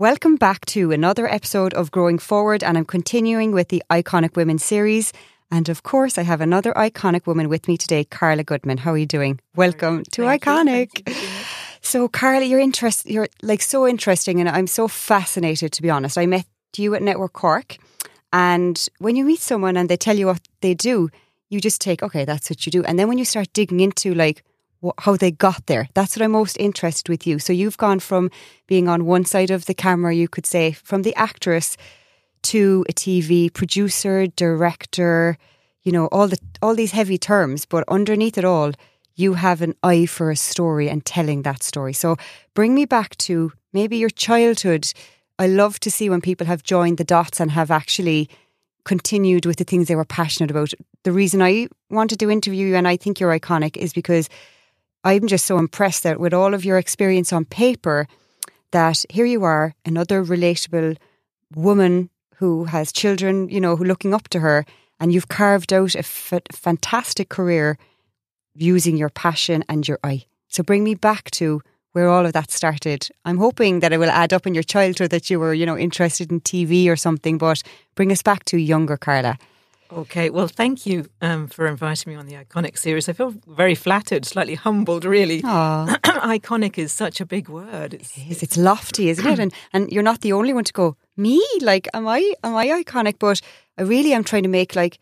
Welcome back to another episode of Growing Forward, and I'm continuing with the Iconic Women series. And of course, I have another iconic woman with me today, Karla Goodman. How are you doing? Welcome to Thank. Iconic. You. So, Karla, you're interest, you're like so interesting, and I'm so fascinated. To be honest, I met you at Network Cork, and when you meet someone and they tell you what they do, you just take, okay, that's what you do, and then when you start digging into like how they got there, that's what I'm most interested with you. So you've gone from being on one side of the camera, you could say, from the actress to a TV producer, director, you know, all the all these heavy terms, but underneath it all, you have an eye for a story and telling that story. So bring me back to maybe your childhood. I love to see when people have joined the dots and have actually continued with the things they were passionate about. The reason I wanted to interview you and I think you're iconic is because I'm just so impressed that with all of your experience on paper, that here you are, another relatable woman who has children, you know, who looking up to her, and you've carved out a f- fantastic career using your passion and your eye. So bring me back to where all of that started. I'm hoping that it will add up in your childhood that you were, you know, interested in TV or something, but bring us back to younger Karla. Okay, well, thank you um, for inviting me on the Iconic series. I feel very flattered, slightly humbled, really. Iconic is such a big word. It's, It is. It's lofty, isn't it? And and you're not the only one to go, me? Like, am I am I iconic? But I really am trying to make like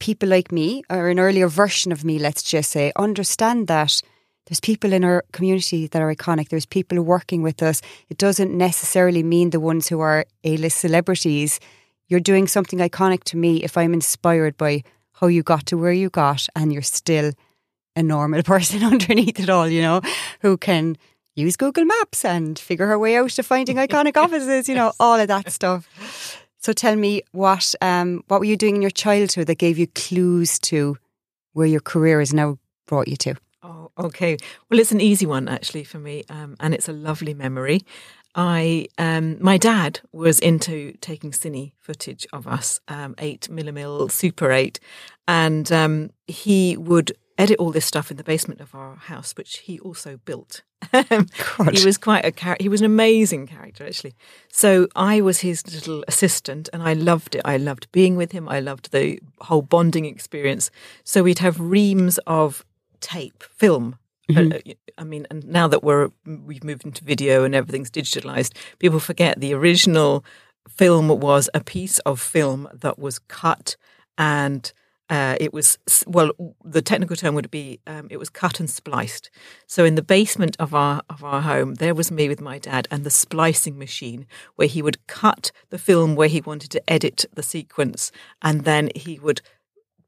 people like me or an earlier version of me, let's just say, understand that there's people in our community that are iconic. There's people working with us. It doesn't necessarily mean the ones who are A-list celebrities. You're doing something iconic to me if I'm inspired by how you got to where you got and you're still a normal person underneath it all, you know, who can use Google Maps and figure her way out to finding iconic offices, you know, all of that stuff. So tell me what um, what were you doing in your childhood that gave you clues to where your career has now brought you to? oh, okay. Well, it's an easy one, actually, for me, um, and it's a lovely memory. I, um, my dad was into taking cine footage of us, um, eight millimil Super Eight, and um, he would edit all this stuff in the basement of our house, which he also built. he was quite a char- he was an amazing character actually. So I was his little assistant, and I loved it. I loved being with him. I loved the whole bonding experience. So we'd have reams of tape, film. Uh, I mean, and now that we're we've moved into video and everything's digitalized, people forget the original film was a piece of film that was cut and uh, it was well the technical term would be um, it was cut and spliced. So in the basement of our of our home there was me with my dad and the splicing machine where he would cut the film where he wanted to edit the sequence and then he would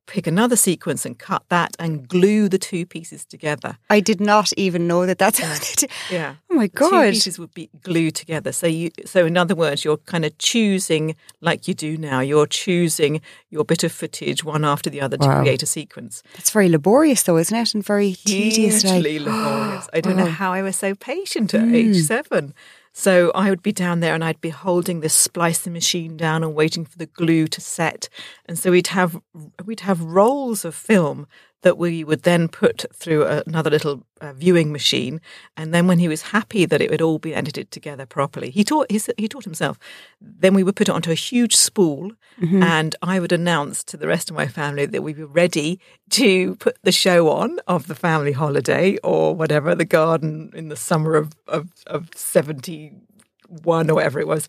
pick another sequence and cut that and glue the two pieces together I did not even know that that's how they do. yeah Oh my the two god! pieces would be glued together. So you, so in other words, you're kind of choosing like you do now. You're choosing your bit of footage one after the other to create a sequence. That's very laborious, though, isn't it? And very tedious. like- Hugely laborious. I don't know Oh. how I was so patient at age mm. seven. So I would be down there and I'd be holding this splicing machine down and waiting for the glue to set. And so we'd have we'd have rolls of film that we would then put through another little uh, viewing machine. And then when he was happy that it had all been edited together properly, he taught he, he taught himself. Then we would put it onto a huge spool, and I would announce to the rest of my family that we were ready to put the show on of the family holiday or whatever, the garden in the summer of of, of seventy one or whatever it was.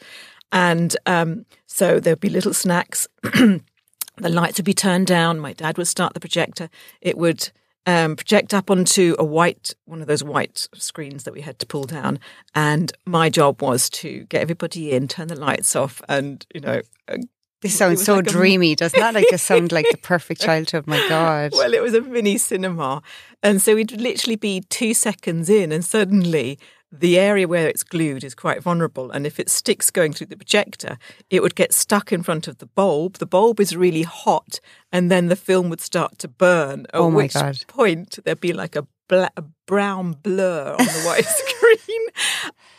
And um, so there'd be little snacks. the lights would be turned down. My dad would start the projector. It would um, project up onto a white, one of those white screens that we had to pull down. And my job was to get everybody in, turn the lights off, and you know. uh, This sounds so like a- dreamy, doesn't that? Like just sound like the perfect childhood. My God. Well, it was a mini cinema. And so we'd literally be two seconds in, and suddenly the area where it's glued is quite vulnerable. And if it sticks going through the projector, it would get stuck in front of the bulb. The bulb is really hot, and then the film would start to burn. At Oh my which God. point there'd be like a, bla- a brown blur on the white screen.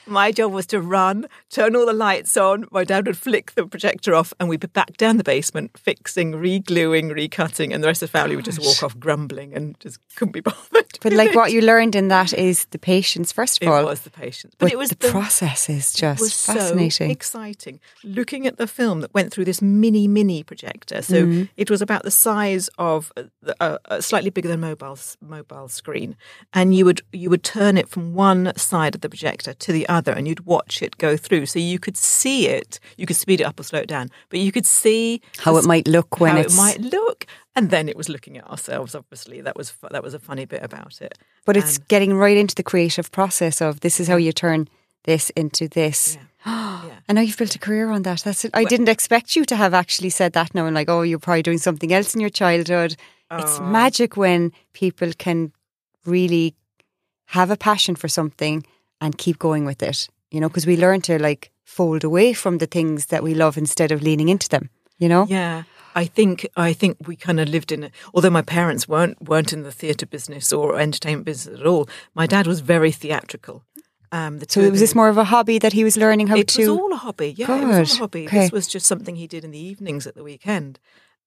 My job was to run, turn all the lights on. My dad would flick the projector off, and we'd be back down the basement, fixing, re-gluing, recutting, and the rest of the family would just walk off grumbling and just couldn't be bothered. But like what you learned in that is the patience, first of it all. It was the patience, but, but it was the, process is just was fascinating. so exciting. Looking at the film that went through this mini mini projector, so Mm-hmm. it was about the size of a, a, a slightly bigger than mobile mobile screen, and you would you would turn it from one side of the projector to the other, and you'd watch it go through, so you could see it. You could speed it up or slow it down, but you could see How it might look when it's it might look, and then it was looking at ourselves. Obviously, that was that was a funny bit about it. But it's And- getting right into the creative process of this is how you turn this into this. yeah. I know you've built a career on that. That's it. I didn't expect you to have actually said that now and like, oh, you're probably doing something else in your childhood. It's Oh. magic when people can really have a passion for something and keep going with it, you know, because we learn to like fold away from the things that we love instead of leaning into them, you know? Yeah, I think I think we kind of lived in. A, although my parents weren't weren't in the theatre business or entertainment business at all, my dad was very theatrical. Um, the So was this more of a hobby that he was learning how It to? It was all a hobby. Yeah, it was all a hobby. okay. This was just something he did in the evenings at the weekend.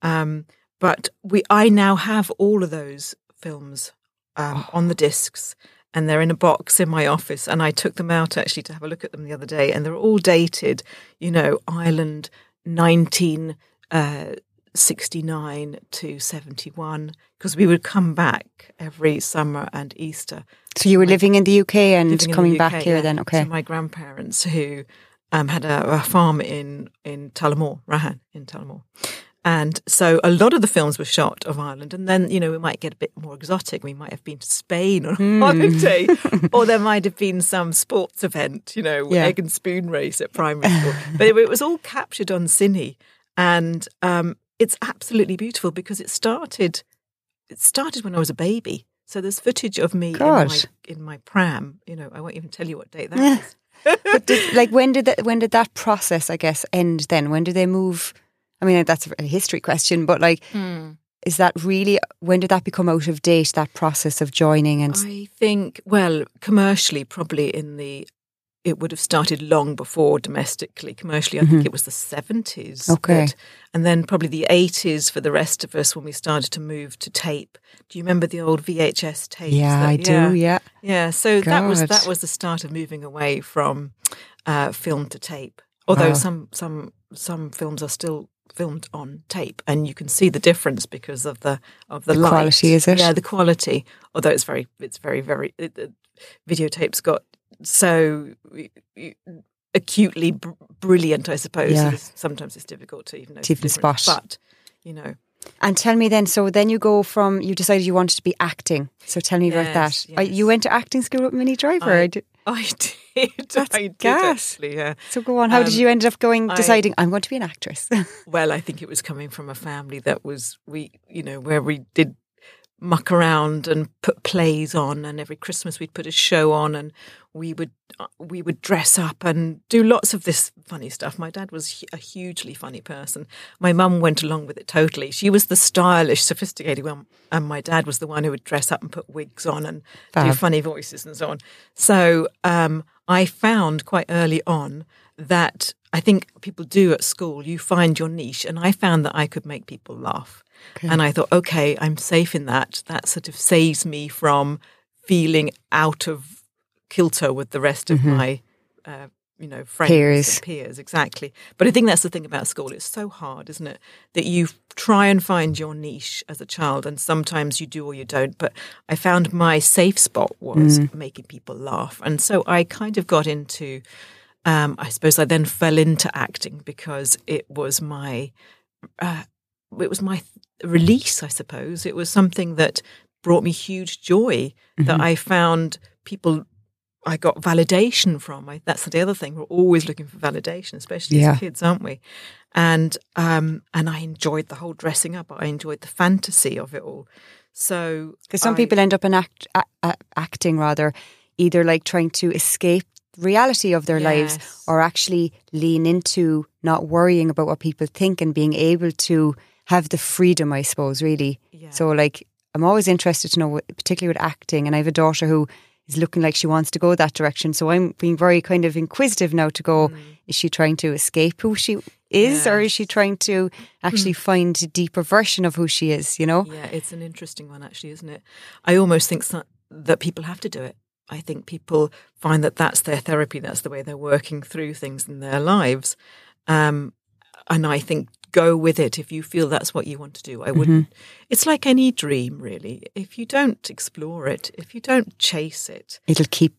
Um, but we, I now have all of those films um, Oh. on the discs, and they're in a box in my office. And I took them out actually to have a look at them the other day, and they're all dated. You know, Ireland, 1969 Uh, to 71 because we would come back every summer and Easter so you were living in the UK and living in the coming back here yeah, then, okay? To my grandparents who um, had a, a farm in in Tullamore, Rahan in Tullamore. And so a lot of the films were shot of Ireland. And then, you know, we might get a bit more exotic. We might have been to Spain on Hmm. holiday. or there might have been some sports event, you know, Yeah. egg and spoon race at primary school. but it, it was all captured on Cine. And um, it's absolutely beautiful because it started it started when I was a baby. So there's footage of me in my, in my pram. You know, I won't even tell you what date that is. but did, like when did that when did that process I guess end then when did they move I mean that's a history question but like Hmm. is that really when did that become out of date that process of joining and I think, well, commercially, probably in the, it would have started long before domestically. Commercially, I think it was the 70s. Mm-hmm. Okay. that- and then probably the 80s for the rest of us when we started to move to tape. Do you remember the old VHS tapes? yeah that- I do yeah Yeah, so that was that was the start of moving away from uh, film to tape. Although Wow. some some some films are still filmed on tape, and you can see the difference because of the of the, The light. quality, is it? Yeah, the quality. Although it's very it's very very it, the videotapes got so acutely br- brilliant. I suppose Yeah. It's- sometimes it's difficult to even know To even spot. But you know, and tell me then so then you go from you decided you wanted to be acting so tell me about Yes, that Uh, you went to acting school with Minnie Driver I- I I did. That's I did gas. actually. Yeah. so go on how did Um, you end up going I- deciding I'm going to be an actress Well, I think it was coming from a family that was we, you know, where we did muck around and put plays on, and every Christmas we'd put a show on, and we would uh, we would dress up and do lots of this funny stuff. My dad was a hugely funny person. My mum went along with it totally. She was the stylish, sophisticated one, and my dad was the one who would dress up and put wigs on and do funny voices and so on. So um, I found quite early on that I think people do at school. You find your niche, and I found that I could make people laugh. And I thought, okay, I'm safe in that. That sort of saves me from feeling out of kilter with the rest of my, uh, you know, friends Peers. and peers. Exactly. But I think that's the thing about school. It's so hard, isn't it? That you try and find your niche as a child, and sometimes you do or you don't. But I found my safe spot was making people laugh, and so I kind of got into. Um, I suppose I then fell into acting because it was my uh, it was my release, I suppose. It was something that brought me huge joy that I found people I got validation from. I, that's the other thing. We're always looking for validation, especially Yeah. as kids, aren't we? And um, and I enjoyed the whole dressing up. I enjoyed the fantasy of it all. So Because some I- people end up in act, a, a, acting rather, either like trying to escape reality of their lives or actually lean into not worrying about what people think and being able to have the freedom, I suppose, really. Yeah. So, like, I'm always interested to know, what- particularly with acting, and I have a daughter who is looking like she wants to go that direction. So I'm being very kind of inquisitive now to go, is she trying to escape who she is or is she trying to actually find a deeper version of who she is, you know? Yeah, it's an interesting one, actually, isn't it? I almost think so- that people have to do it. I think people find that that's their therapy, that's the way they're working through things in their lives. Um, and I think go with it if you feel that's what you want to do. I mm-hmm. wouldn't. It's like any dream, really. If you don't explore it, if you don't chase it, It'll keep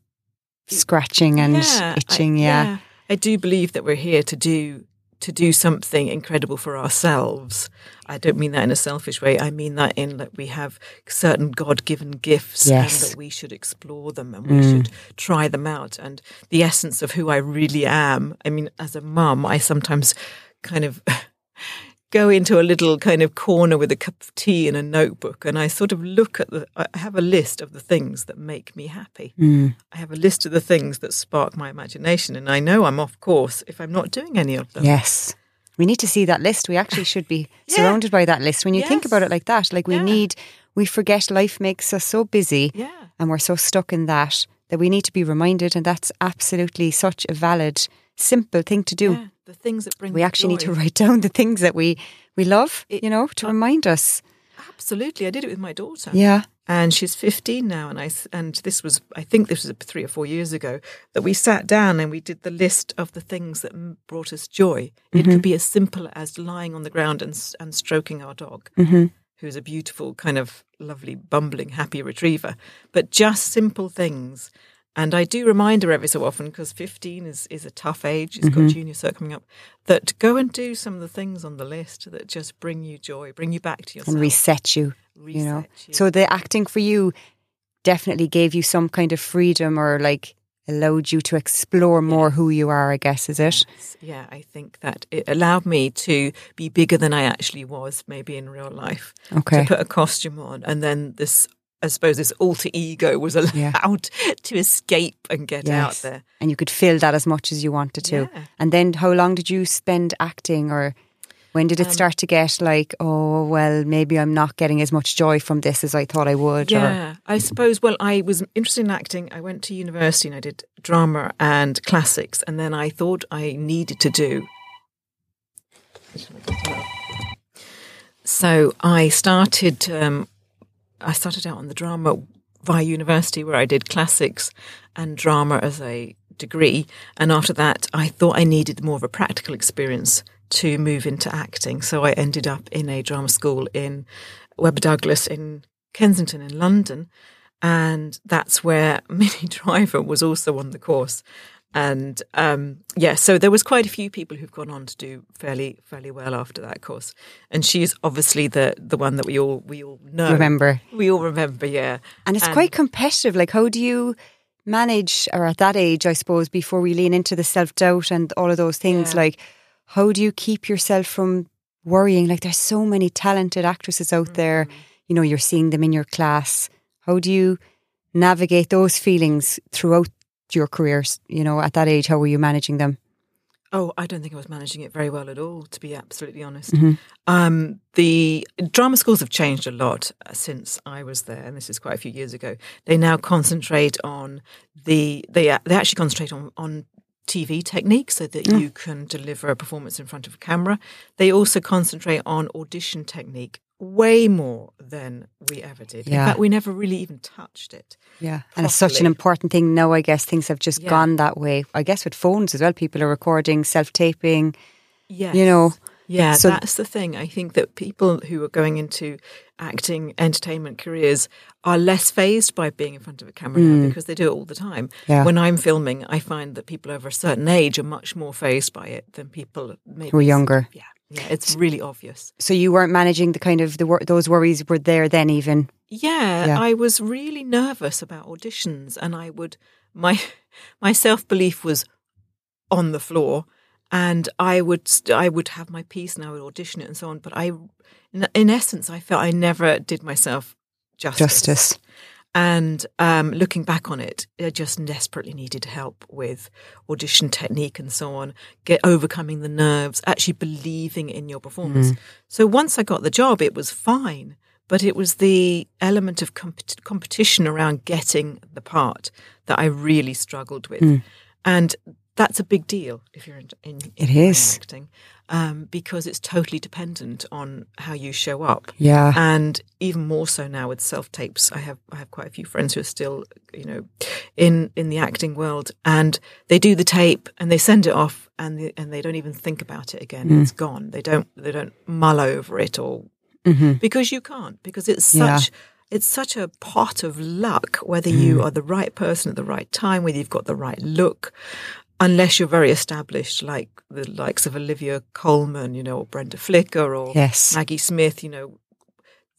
scratching and I- itching. yeah. I do believe that we're here to do to do something incredible for ourselves. I don't mean that in a selfish way. I mean that in that we have certain God-given gifts Yes. and that we should explore them and we mm. should try them out. And the essence of who I really am. I mean, as a mum, I sometimes kind of go into a little kind of corner with a cup of tea and a notebook and I sort of look at the I have a list of the things that make me happy. Mm. I have a list of the things that spark my imagination, and I know I'm off course if I'm not doing any of them. Yes. We need to see that list. We actually should be Yeah. surrounded by that list. When you think about it like that, like we Yeah. need, we forget life makes us so busy Yeah. and we're so stuck in that that we need to be reminded. And that's absolutely such a valid, simple thing to do. The things that bring We actually need to write down the things that we, we love, It- you know, to remind us. Absolutely, I did it with my daughter. Yeah. and she's 15 now and I and this was I think this was 3 or 4 years ago that we sat down and we did the list of the things that brought us joy it Mm-hmm. could be as simple as lying on the ground and and stroking our dog Mm-hmm. who's a beautiful kind of lovely bumbling happy retriever but just simple things and I do remind her every so often because 15 is, is a tough age. She's Mm-hmm. got junior cert coming up. That go and do some of the things on the list that just bring you joy, bring you back to yourself. And reset you, you know. reset you. So the acting for you definitely gave you some kind of freedom or like allowed you to explore more who you are, I guess, is it? Yeah, I think that it allowed me to be bigger than I actually was, maybe in real life. Okay. To put a costume on, and then this, I suppose, this alter ego was allowed Yeah. to escape and get out there. And you could feel that as much as you wanted to. Yeah. And then how long did you spend acting or when did it Um, start to get like, oh, well, maybe I'm not getting as much joy from this as I thought I would? Or, Yeah, I suppose. Well, I was interested in acting. I went to university and I did drama and classics, and then I thought I needed to do. So I started. Um, I started out on the drama via university, where I did classics and drama as a degree, and after that, I thought I needed more of a practical experience to move into acting. So I ended up in a drama school in Webber Douglas in Kensington in London. And that's where Minnie Driver was also on the course. And um, yeah, so there was quite a few people who've gone on to do fairly fairly well after that course. And she's obviously the the one that we all we all know. Remember. We all remember, yeah. And it's quite competitive. Like, how do you manage, or at that age, I suppose, before we lean into the self doubt and all of those things, Yeah. like, how do you keep yourself from worrying? Like, there's so many talented actresses out there. Mm-hmm. You know, you're seeing them in your class. How do you navigate those feelings throughout your careers? You know, at that age, how were you managing them? Oh, I don't think I was managing it very well at all, to be absolutely honest. Mm-hmm. Um, the drama schools have changed a lot uh, since I was there, and this is quite a few years ago. They now concentrate on the they they actually concentrate on on TV technique so that Mm. you can deliver a performance in front of a camera. They also concentrate on audition technique way more than we ever did. Yeah. In fact, we never really even touched it. Yeah. And it's such an important thing now, I guess. Things have just Yeah. gone that way. I guess with phones as well, people are recording, self taping, Yeah. you know. Yeah, So- that's the thing. I think that people who are going into acting, entertainment careers are less phased by being in front of a camera now because they do it all the time. Mm. Yeah. When I'm filming, I find that people over a certain age are much more phased by it than people maybe Who are younger. Yeah, yeah, it's really obvious. So you weren't managing the kind of the wor- those worries were there then even. Yeah, Yeah. I was really nervous about auditions, and I would my my self belief was on the floor, and I would I would have my piece and I would audition it and so on. But I, in, in essence, I felt I never did myself justice. Justice. And um, looking back on it, I just desperately needed help with audition technique and so on, get overcoming the nerves, actually believing in your performance. So once I got the job, it was fine. but it was the element of compet- competition around getting the part that I really struggled with. Mm. And that's a big deal if you're in, in, It in is. acting um, because it's totally dependent on how you show up. Yeah. And even more so now with self tapes, I have I have quite a few friends who are still, you know, in in the acting world, and they do the tape and they send it off, and they, and they don't even think about it again. Mm. It's gone. They don't they don't mull over it or hmm because you can't because it's Yeah. such it's such a pot of luck whether you are the right person at the right time whether you've got the right look unless you're very established like the likes of Olivia Colman, you know or Brenda Fricker or Yes. Maggie Smith you know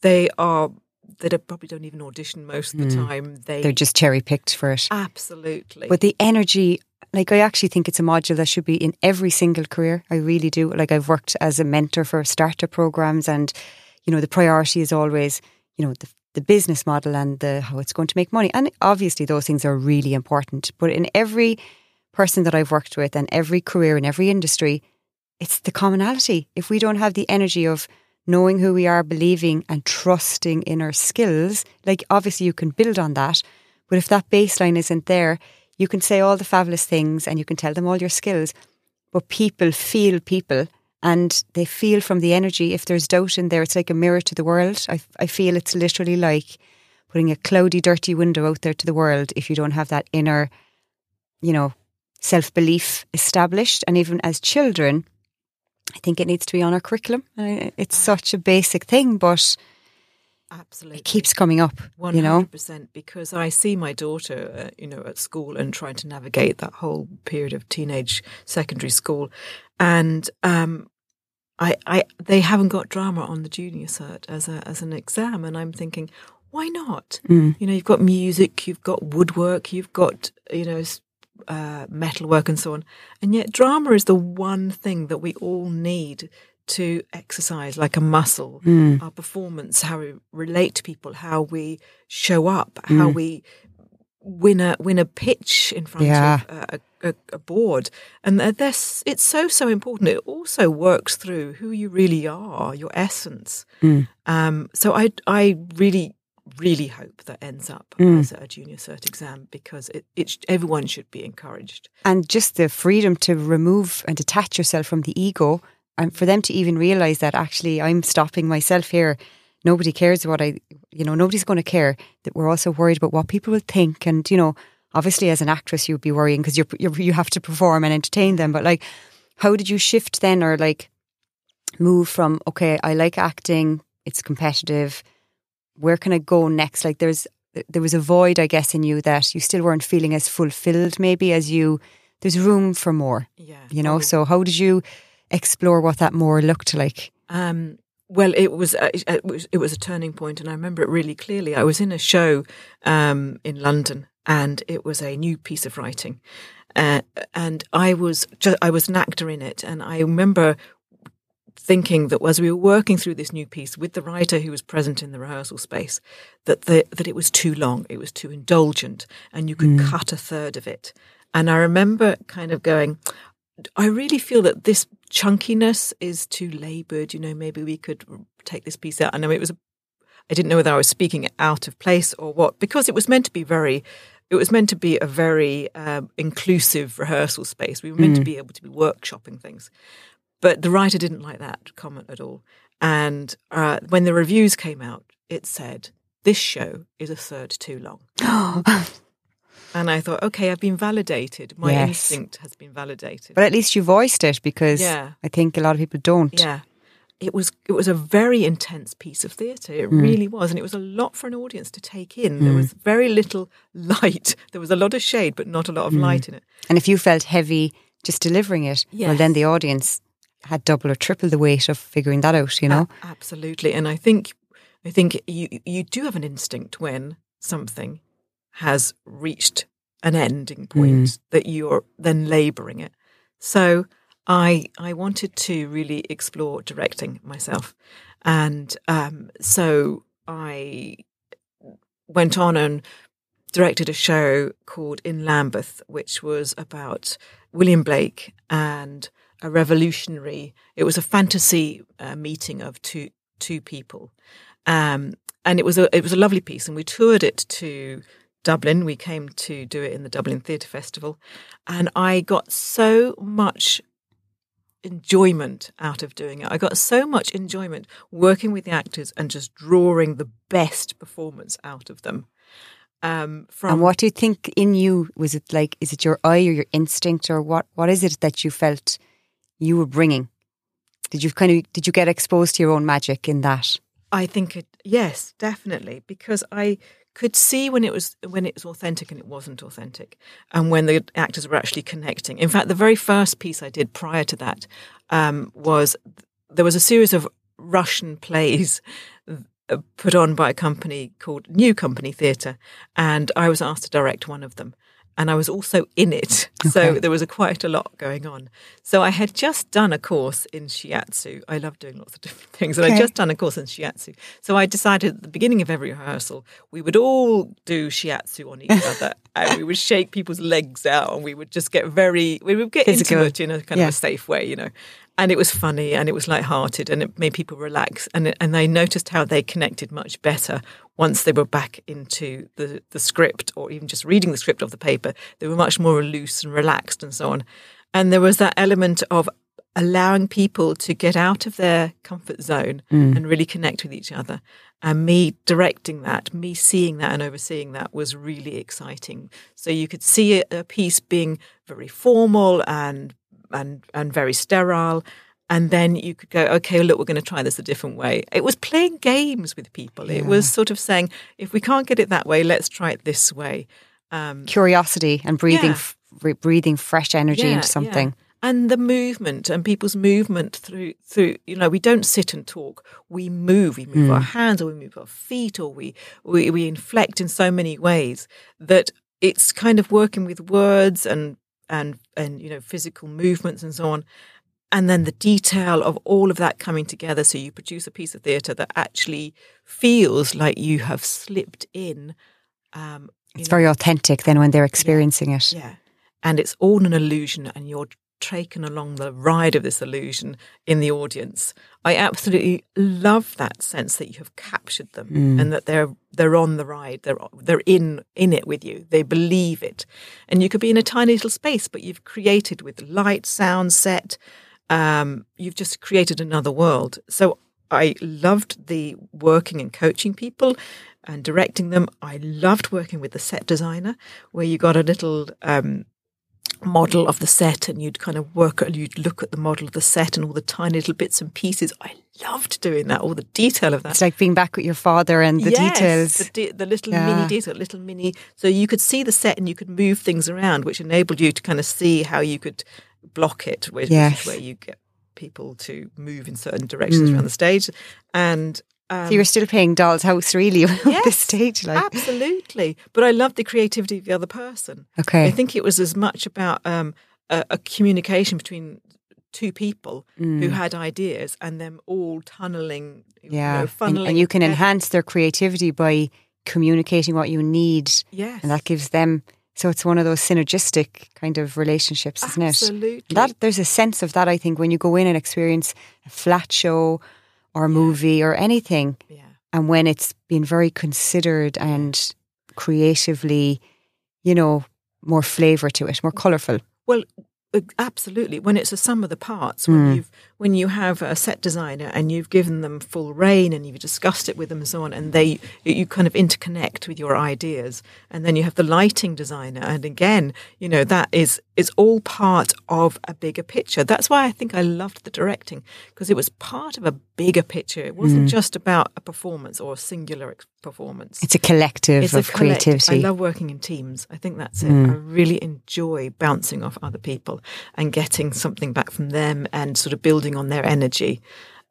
they are they don't, probably don't even audition most of the hmm. time they They're just cherry picked for it. absolutely But the energy, like I actually think it's a module that should be in every single career. I really do. Like I've worked as a mentor for starter programs, and you know the priority is always, you know, the the business model and the how it's going to make money. And obviously those things are really important. But in every person that I've worked with and every career in every industry, it's the commonality. If we don't have the energy of knowing who we are, believing and trusting in our skills, like obviously you can build on that. But if that baseline isn't there, you can say all the fabulous things and you can tell them all your skills, but people feel people and they feel from the energy. If there's doubt in there, it's like a mirror to the world. I, I feel it's literally like putting a cloudy, dirty window out there to the world if you don't have that inner, you know, self belief established. And even as children, I think it needs to be on our curriculum. It's such a basic thing, but absolutely it keeps coming up, One you know? because I see my daughter, uh, you know, at school and trying to navigate that whole period of teenage secondary school, and um, I, I, they haven't got drama on the junior cert as a as an exam, and I'm thinking, why not? Mm. You know, you've got music, you've got woodwork, you've got you know. Uh, metalwork and so on, and yet drama is the one thing that we all need to exercise like a muscle Mm. our performance, how we relate to people, how we show up, how Mm. we win a win a pitch in front Yeah. of a, a, a board, and this it's so so important. It also works through who you really are, your essence. Mm. Um, so I I really really hope that ends up Mm. as a junior cert exam because it, it sh- everyone should be encouraged. and just the freedom to remove and detach yourself from the ego and for them to even realize that actually I'm stopping myself here nobody cares what I you know nobody's going to care that we're also worried about what people will think and you know obviously as an actress you'd be worrying because you're, you're you have to perform and entertain them but like how did you shift then or like move from okay I like acting it's competitive where can I go next? Like there's there was a void I guess in you that you still weren't feeling as fulfilled maybe as you there's room for more Yeah, you know? so how did you explore what that more looked like? Um, well, it was, uh, it, was it was a turning point, and I remember it really clearly. I was in a show um, in London, and it was a new piece of writing, uh, and I was ju- I was an actor in it, and I remember thinking that as we were working through this new piece with the writer who was present in the rehearsal space, that the, that it was too long, it was too indulgent, and you could cut a third of it. And I remember kind of going, I really feel that this chunkiness is too laboured. You know, maybe we could take this piece out. I know it was, a, I didn't know whether I was speaking out of place or what, because it was meant to be very, it was meant to be a very um, inclusive rehearsal space. We were meant to be able to be workshopping things. But the writer didn't like that comment at all. And uh, when the reviews came out, it said, this show is a third too long. And I thought, okay, I've been validated. My Yes. instinct has been validated. but at least you voiced it because Yeah. I think a lot of people don't Yeah. It was it was a very intense piece of theatre. It mm. really was, and it was a lot for an audience to take in. There mm. was very little light. There was a lot of shade, but not a lot of mm. light in it. and if you felt heavy just delivering it well then the audience had double or triple the weight of figuring that out you know A- absolutely. And I think I think you you do have an instinct when something has reached an ending point that you're then labouring it. So I I wanted to really explore directing myself, and um, so I went on and directed a show called In Lambeth, which was about William Blake and a revolutionary. It was a fantasy uh, meeting of two two people, Um, and it was a it was a lovely piece, and we toured it to Dublin. We came to do it in the Dublin Theatre Festival, and I got so much enjoyment out of doing it. I got so much enjoyment working with the actors and just drawing the best performance out of them. Um, from and what do you think in you was it like? Is it your eye or your instinct, or what? What is it that you felt you were bringing? Did you kind of did you get exposed to your own magic in that? I think it yes, definitely, because I could see when it was when it was authentic and it wasn't authentic, and when the actors were actually connecting. In fact, the very first piece I did prior to that um, was there was a series of Russian plays uh, put on by a company called New Company Theatre, and I was asked to direct one of them and I was also in it. Okay. So there was a, quite a lot going on. So I had just done a course in shiatsu. I love doing lots of different things. And okay. I'd just done a course in shiatsu. So I decided at the beginning of every rehearsal, we would all do shiatsu on each other and we would shake people's legs out and we would just get very, we would get Physical. intimate in a kind yeah. of a safe way, you know and it was funny and it was light-hearted and it made people relax and it, and they noticed how they connected much better once they were back into the the script or even just reading the script of the paper they were much more loose and relaxed and so on. And there was that element of allowing people to get out of their comfort zone mm. and really connect with each other. And me directing that me seeing that and overseeing that was really exciting. So you could see a piece being very formal and and and very sterile and then you could go okay look we're going to try this a different way. It was playing games with people. Yeah. it was sort of saying if we can't get it that way let's try it this way. Um, curiosity and breathing yeah. f- breathing fresh energy yeah, into something. And the movement and people's movement through through you know we don't sit and talk. We move. We move mm. our hands or we move our feet or we, we we inflect in so many ways that it's kind of working with words and and and you know physical movements and so on and then the detail of all of that coming together so you produce a piece of theatre that actually feels like you have slipped in um, it's know, very authentic then when they're experiencing yeah, it yeah and it's all an illusion and you're taken along the ride of this illusion in the audience. I absolutely love that sense that you have captured them mm. and that they're they're on the ride. They're they're in in it with you. They believe it, and you could be in a tiny little space, but you've created with light, sound, set. Um, you've just created another world. So I loved the working and coaching people and directing them. I loved working with the set designer, where you got a little um, model of the set and you'd kind of work and you'd look at the model of the set and all the tiny little bits and pieces. I loved doing that, all the detail of that. It's like being back with your father and the yes, details. The, de- the little yeah. mini detail, little mini. So you could see the set and you could move things around, which enabled you to kind of see how you could block it, which yes. is where you get people to move in certain directions mm. around the stage. And um, so you were still playing Doll's House, really, on yes, the stage, like absolutely. But I loved the creativity of the other person. Okay, I think it was as much about um, a, a, communication between two people mm. who had ideas and them all tunneling. Yeah, you know, and, and, you can together. enhance their creativity by communicating what you need. Yes, and that gives them. So it's one of those synergistic kind of relationships, isn't Absolutely. it? Absolutely. That there's a sense of that. I think when you go in and experience a flat show or a movie or anything. Yeah. And when it's been very considered and creatively, you know, more flavour to it, more colourful. Well, absolutely. When it's a sum of the parts, when mm. you've when you have a set designer and you've given them full reign and you've discussed it with them and so on, and they you kind of interconnect with your ideas, and then you have the lighting designer, and again, you know that is is all part of a bigger picture. That's why I think I loved the directing because it was part of a bigger picture. It wasn't mm. just about a performance or a singular performance. It's a collective it's of a creativity. I love working in teams. I think that's it. Mm. I really enjoy bouncing off other people and getting something back from them and sort of building on their energy.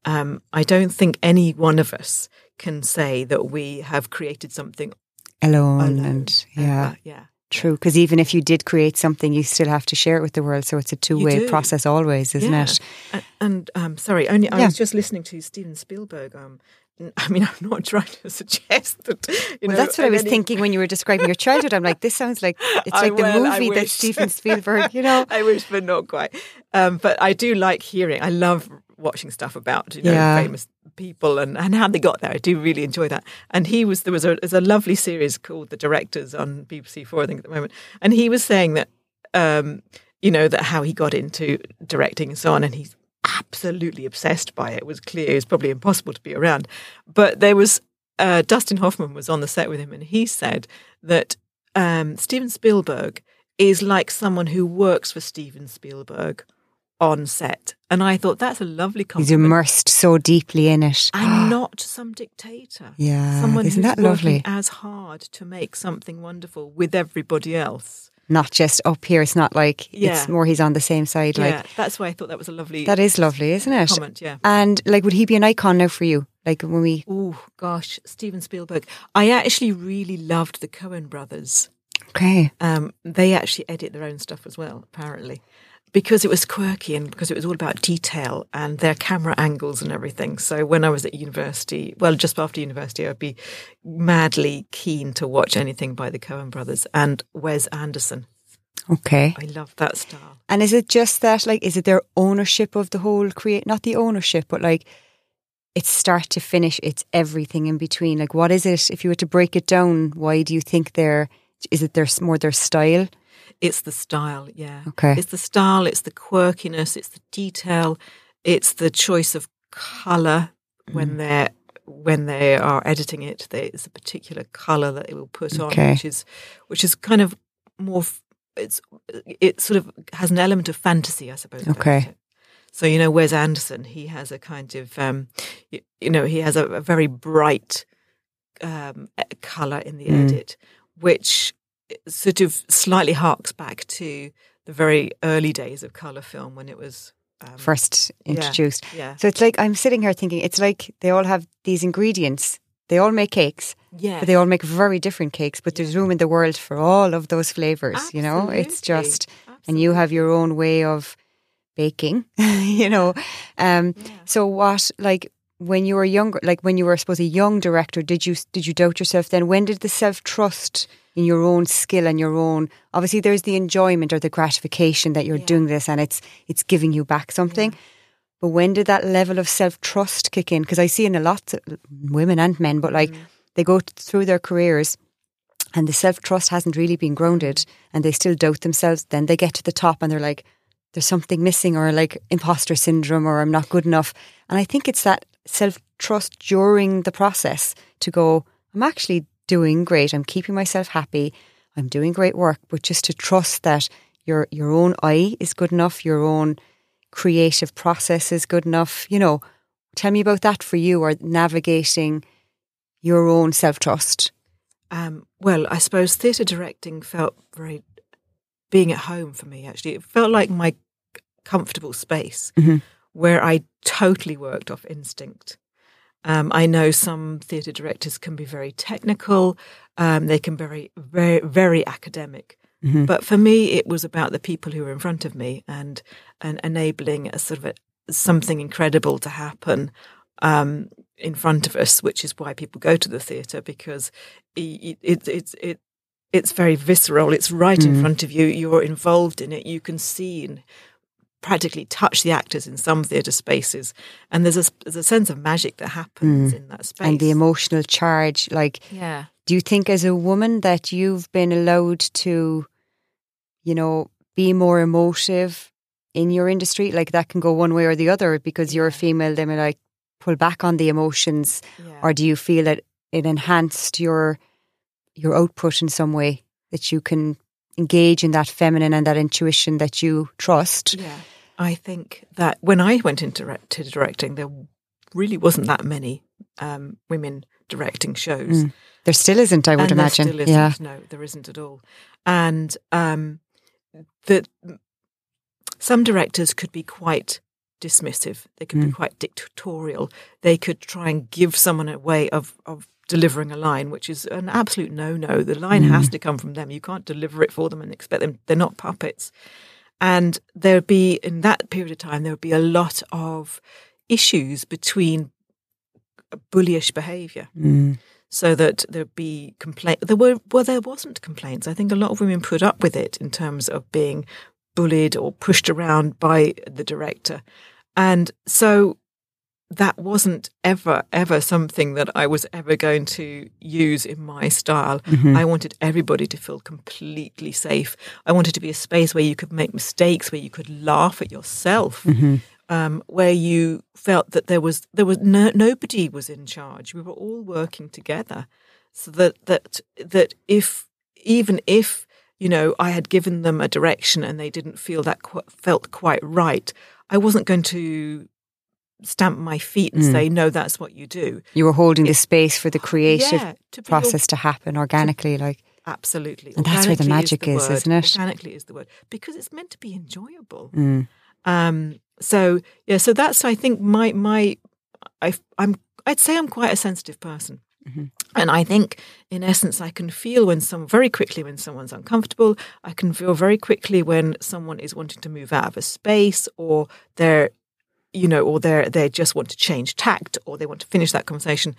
Um, I don't think any one of us can say that we have created something alone, alone. and yeah, uh, yeah. True, because even if you did create something, you still have to share it with the world. So it's a two-way process, always, isn't yeah. it? And, and um, sorry, only I yeah. was just listening to Steven Spielberg um, I mean, I'm not trying to suggest that. Well, know, that's what I was any- thinking when you were describing your childhood. I'm like, this sounds like it's I- like the movie that. Steven Spielberg, you know. I wish, but not quite. Um, but I do like hearing. I love watching stuff about you know Yeah. famous people and, and how they got there. I do really enjoy that. And he was there was a there's a lovely series called The Directors on BBC Four, I think, at the moment. And he was saying that um, you know that how he got into directing and so on, and he's absolutely obsessed by it. It was clear it was probably impossible to be around. But there was uh, Dustin Hoffman was on the set with him, and he said that um, Steven Spielberg is like someone who works for Steven Spielberg on set. And I thought that's a lovely comment. He's immersed so deeply in it. and not some dictator. Yeah, Someone isn't that lovely? as hard to make something wonderful with everybody else. Not just up here. It's not like Yeah. it's more he's on the same side. Like yeah, that's why I thought that was a lovely that is lovely, isn't it? comment. Yeah. And like, would he be an icon now for you? Like when we Oh gosh, Steven Spielberg. I actually really loved the Coen brothers. okay, Um, they actually edit their own stuff as well, apparently, because it was quirky and because it was all about detail and their camera angles and everything. So when I was at university, well, just after university, I'd be madly keen to watch anything by the Coen brothers and Wes Anderson. okay. I love that style. And is it just that, like, is it their ownership of the whole create? Not the ownership, but like, it's start to finish. It's everything in between. Like, what is it? If you were to break it down, why do you think they're? Is it their more their style? It's the style, yeah. Okay. It's the style, it's the quirkiness, it's the detail, it's the choice of color Mm. when they're when they are editing it. There's a particular color that it will put on, which is which is kind of more. It's it sort of has an element of fantasy, I suppose. Okay. So you know, Wes Anderson, he has a kind of um, you, you know, he has a, a very bright um, color in the Mm. edit, which sort of slightly harks back to the very early days of color film when it was um, First introduced. Yeah, So it's like I'm sitting here thinking it's like they all have these ingredients. They all make cakes, yeah. but they all make very different cakes. But there's room in the world for all of those flavors. You know, it's Absolutely. just and you have your own way of baking. you know, um, Yeah. so what like when you were younger, like when you were, I suppose, a young director, did you did you doubt yourself then? When did the self trust in your own skill and your own obviously there's the enjoyment or the gratification that you're Yeah. doing this and it's it's giving you back something. But when did that level of self trust kick in? Because I see in a lot of women and men, but like mm. they go through their careers and the self trust hasn't really been grounded and they still doubt themselves. Then they get to the top and they're like, there's something missing or like imposter syndrome or I'm not good enough. And I think it's that self trust during the process to go, I'm actually doing great. I'm keeping myself happy. I'm doing great work, but just to trust that your your own eye is good enough, your own creative process is good enough. You know, tell me about that for you or navigating your own self trust. Um, well, I suppose theatre directing felt very being at home for me. Actually, it felt like my comfortable space Mhm. Where I totally worked off instinct. Um, I know some theatre directors can be very technical. Um, they can be very, very, very academic. Mhm. But for me, it was about the people who were in front of me and and enabling a sort of a, something incredible to happen um, in front of us, which is why people go to the theatre because it, it, it's it, it's very visceral. It's right in Mm. front of you. You're involved in it. You can see practically touch the actors in some theatre spaces, and there's a there's a sense of magic that happens in that space. Mm. And the emotional charge, like yeah. Do you think, as a woman, that you've been allowed to, you know, be more emotive in your industry? Like that can go one way or the other because you're a female. They may like pull back on the emotions, yeah. or do you feel that it enhanced your your output in some way that you can engage in that feminine and that intuition that you trust? Yeah, I think that when I went into direct, to directing, there really wasn't that many um, women directing shows. Mm. There still isn't, I would And there imagine. still isn't. yeah. No, there isn't at all. And um, that some directors could be quite dismissive. They could be Mm. quite dictatorial. They could try and give someone a way of, of delivering a line, which is an absolute no no. The line Mm. has to come from them. You can't deliver it for them and expect them. They're not puppets. And there'd be, in that period of time, there would be a lot of issues between bullyish behaviour. Mm. So that there'd be complaint. There were well, there wasn't complaints. I think a lot of women put up with it in terms of being bullied or pushed around by the director, and so that wasn't ever ever something that I was ever going to use in my style. Mm-hmm. I wanted everybody to feel completely safe. I wanted to be a space where you could make mistakes, where you could laugh at yourself, Mm-hmm. um, where you felt that there was there was no, nobody was in charge. We were all working together, so that that that if even if you know I had given them a direction and they didn't feel that qu- felt quite right, I wasn't going to stamp my feet and Mm. say no, that's what you do. You were holding the space for the creative Yeah, to process to happen organically, like Absolutely. And that's where the magic the is, isn't it? Organically is the word. Because it's meant to be enjoyable. mm, Um, so yeah, so that's I think my my I I'm I'd say I'm quite a sensitive person. Mhm. And I think, in essence, I can feel when some very quickly when someone's uncomfortable. I can feel very quickly when someone is wanting to move out of a space, or they're, you know, or they're they just want to change tact, or they want to finish that conversation.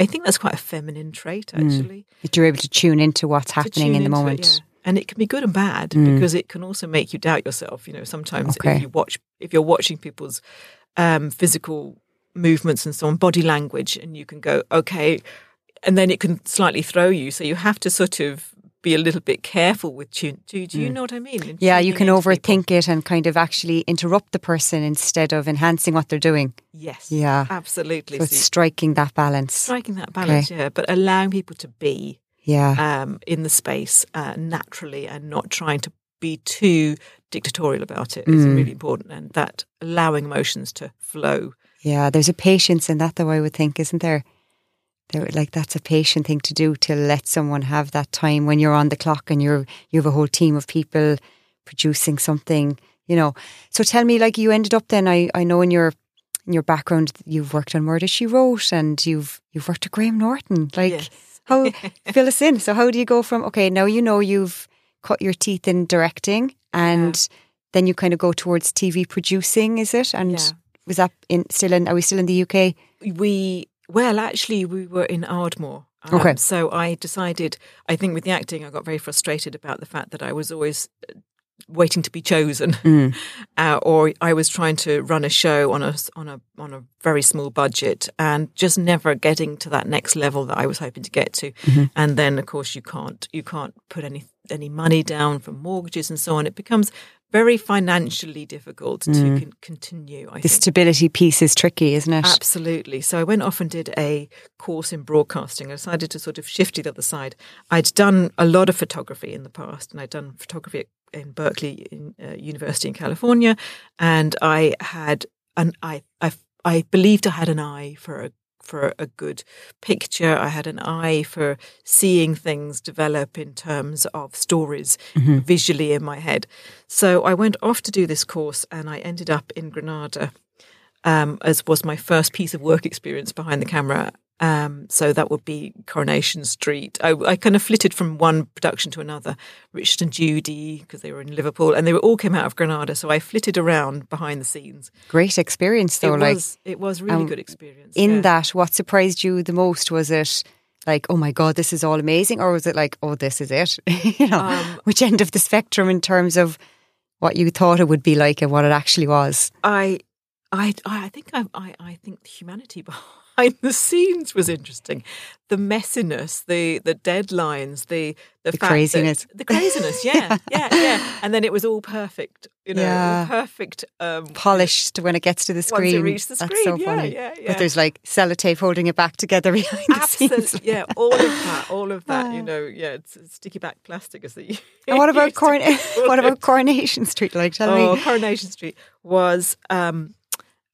I think that's quite a feminine trait, Mm. actually that you're able to tune into what's happening in the into it, moment. yeah. And it can be good and bad Mm. because it can also make you doubt yourself. You know, sometimes Okay. if you watch, if you're watching people's um, physical movements and so on, body language, and you can go, okay, and then it can slightly throw you. So you have to sort of be a little bit careful with tune. Do, do you know what I mean? Mm. Yeah, you can into people. overthink it and kind of actually interrupt the person instead of enhancing what they're doing. Yes. Yeah. Absolutely. So it's striking that balance. striking that balance, yeah, but allowing people to be Yeah. um, in the space uh, naturally and not trying to be too dictatorial about it is Mm. really important. And that allowing emotions to flow. Yeah, there's a patience in that, though. I would think, isn't there? There, like that's a patient thing to do to let someone have that time when you're on the clock and you're you have a whole team of people producing something. You know. So tell me, like you ended up then. I I know in your in your background you've worked on Murder She Wrote and you've you've worked with Graham Norton. Like Yes. how fill us in. So how do you go from okay now you know you've cut your teeth in directing and then you kind of go towards TV producing, is it? And Yeah. was that in still in? Are we still in the UK? We, well, actually, we were in Ardmore. Um, Okay. So I decided, I think with the acting, I got very frustrated about the fact that I was always uh, waiting to be chosen. Mm. uh, or I was trying to run a show on a on a on a very small budget and just never getting to that next level that I was hoping to get to. Mm-hmm. And then, of course, you can't you can't put any any money down for mortgages and so on. It becomes very financially difficult to con- continue. I Mm. The think. stability piece is tricky, isn't it? Absolutely. So I went off and did a course in broadcasting. I decided to sort of shift to the other side. I'd done a lot of photography in the past, and I'd done photography in Berkeley in, uh, University in California, and I had an I I I believed I had an eye for a for a good picture. I had an eye for seeing things develop in terms of stories visually in my head. So I went off to do this course, and I ended up in Granada um, as was my first piece of work experience behind the camera. Um, so that would be Coronation Street. I, I kind of flitted from one production to another. Richard and Judy, because they were in Liverpool, and they were, all came out of Granada. So I flitted around behind the scenes. Great experience, though. it like was it was really um, good experience. in yeah. that, what surprised you the most was it like, oh my god, this is all amazing, or was it like, oh, this is it? you know, Um, which end of the spectrum in terms of what you thought it would be like and what it actually was? I, I, I think I, I, I think the humanity behind the scenes was interesting. The messiness, the the deadlines, the the, The fact that- craziness. the craziness. Yeah, yeah, yeah. And then it was all perfect. You know, Yeah. perfect. Um, Polished when it gets to the Once screen. reached the That's so yeah, funny. yeah, yeah. But there's like sellotape holding it back together behind the scenes. Yeah. All of that, all of that. You know, yeah. It's it's sticky back plastic, as they. And what about Corn- what about Coronation Street? Like, tell Oh, me. Coronation Street was um,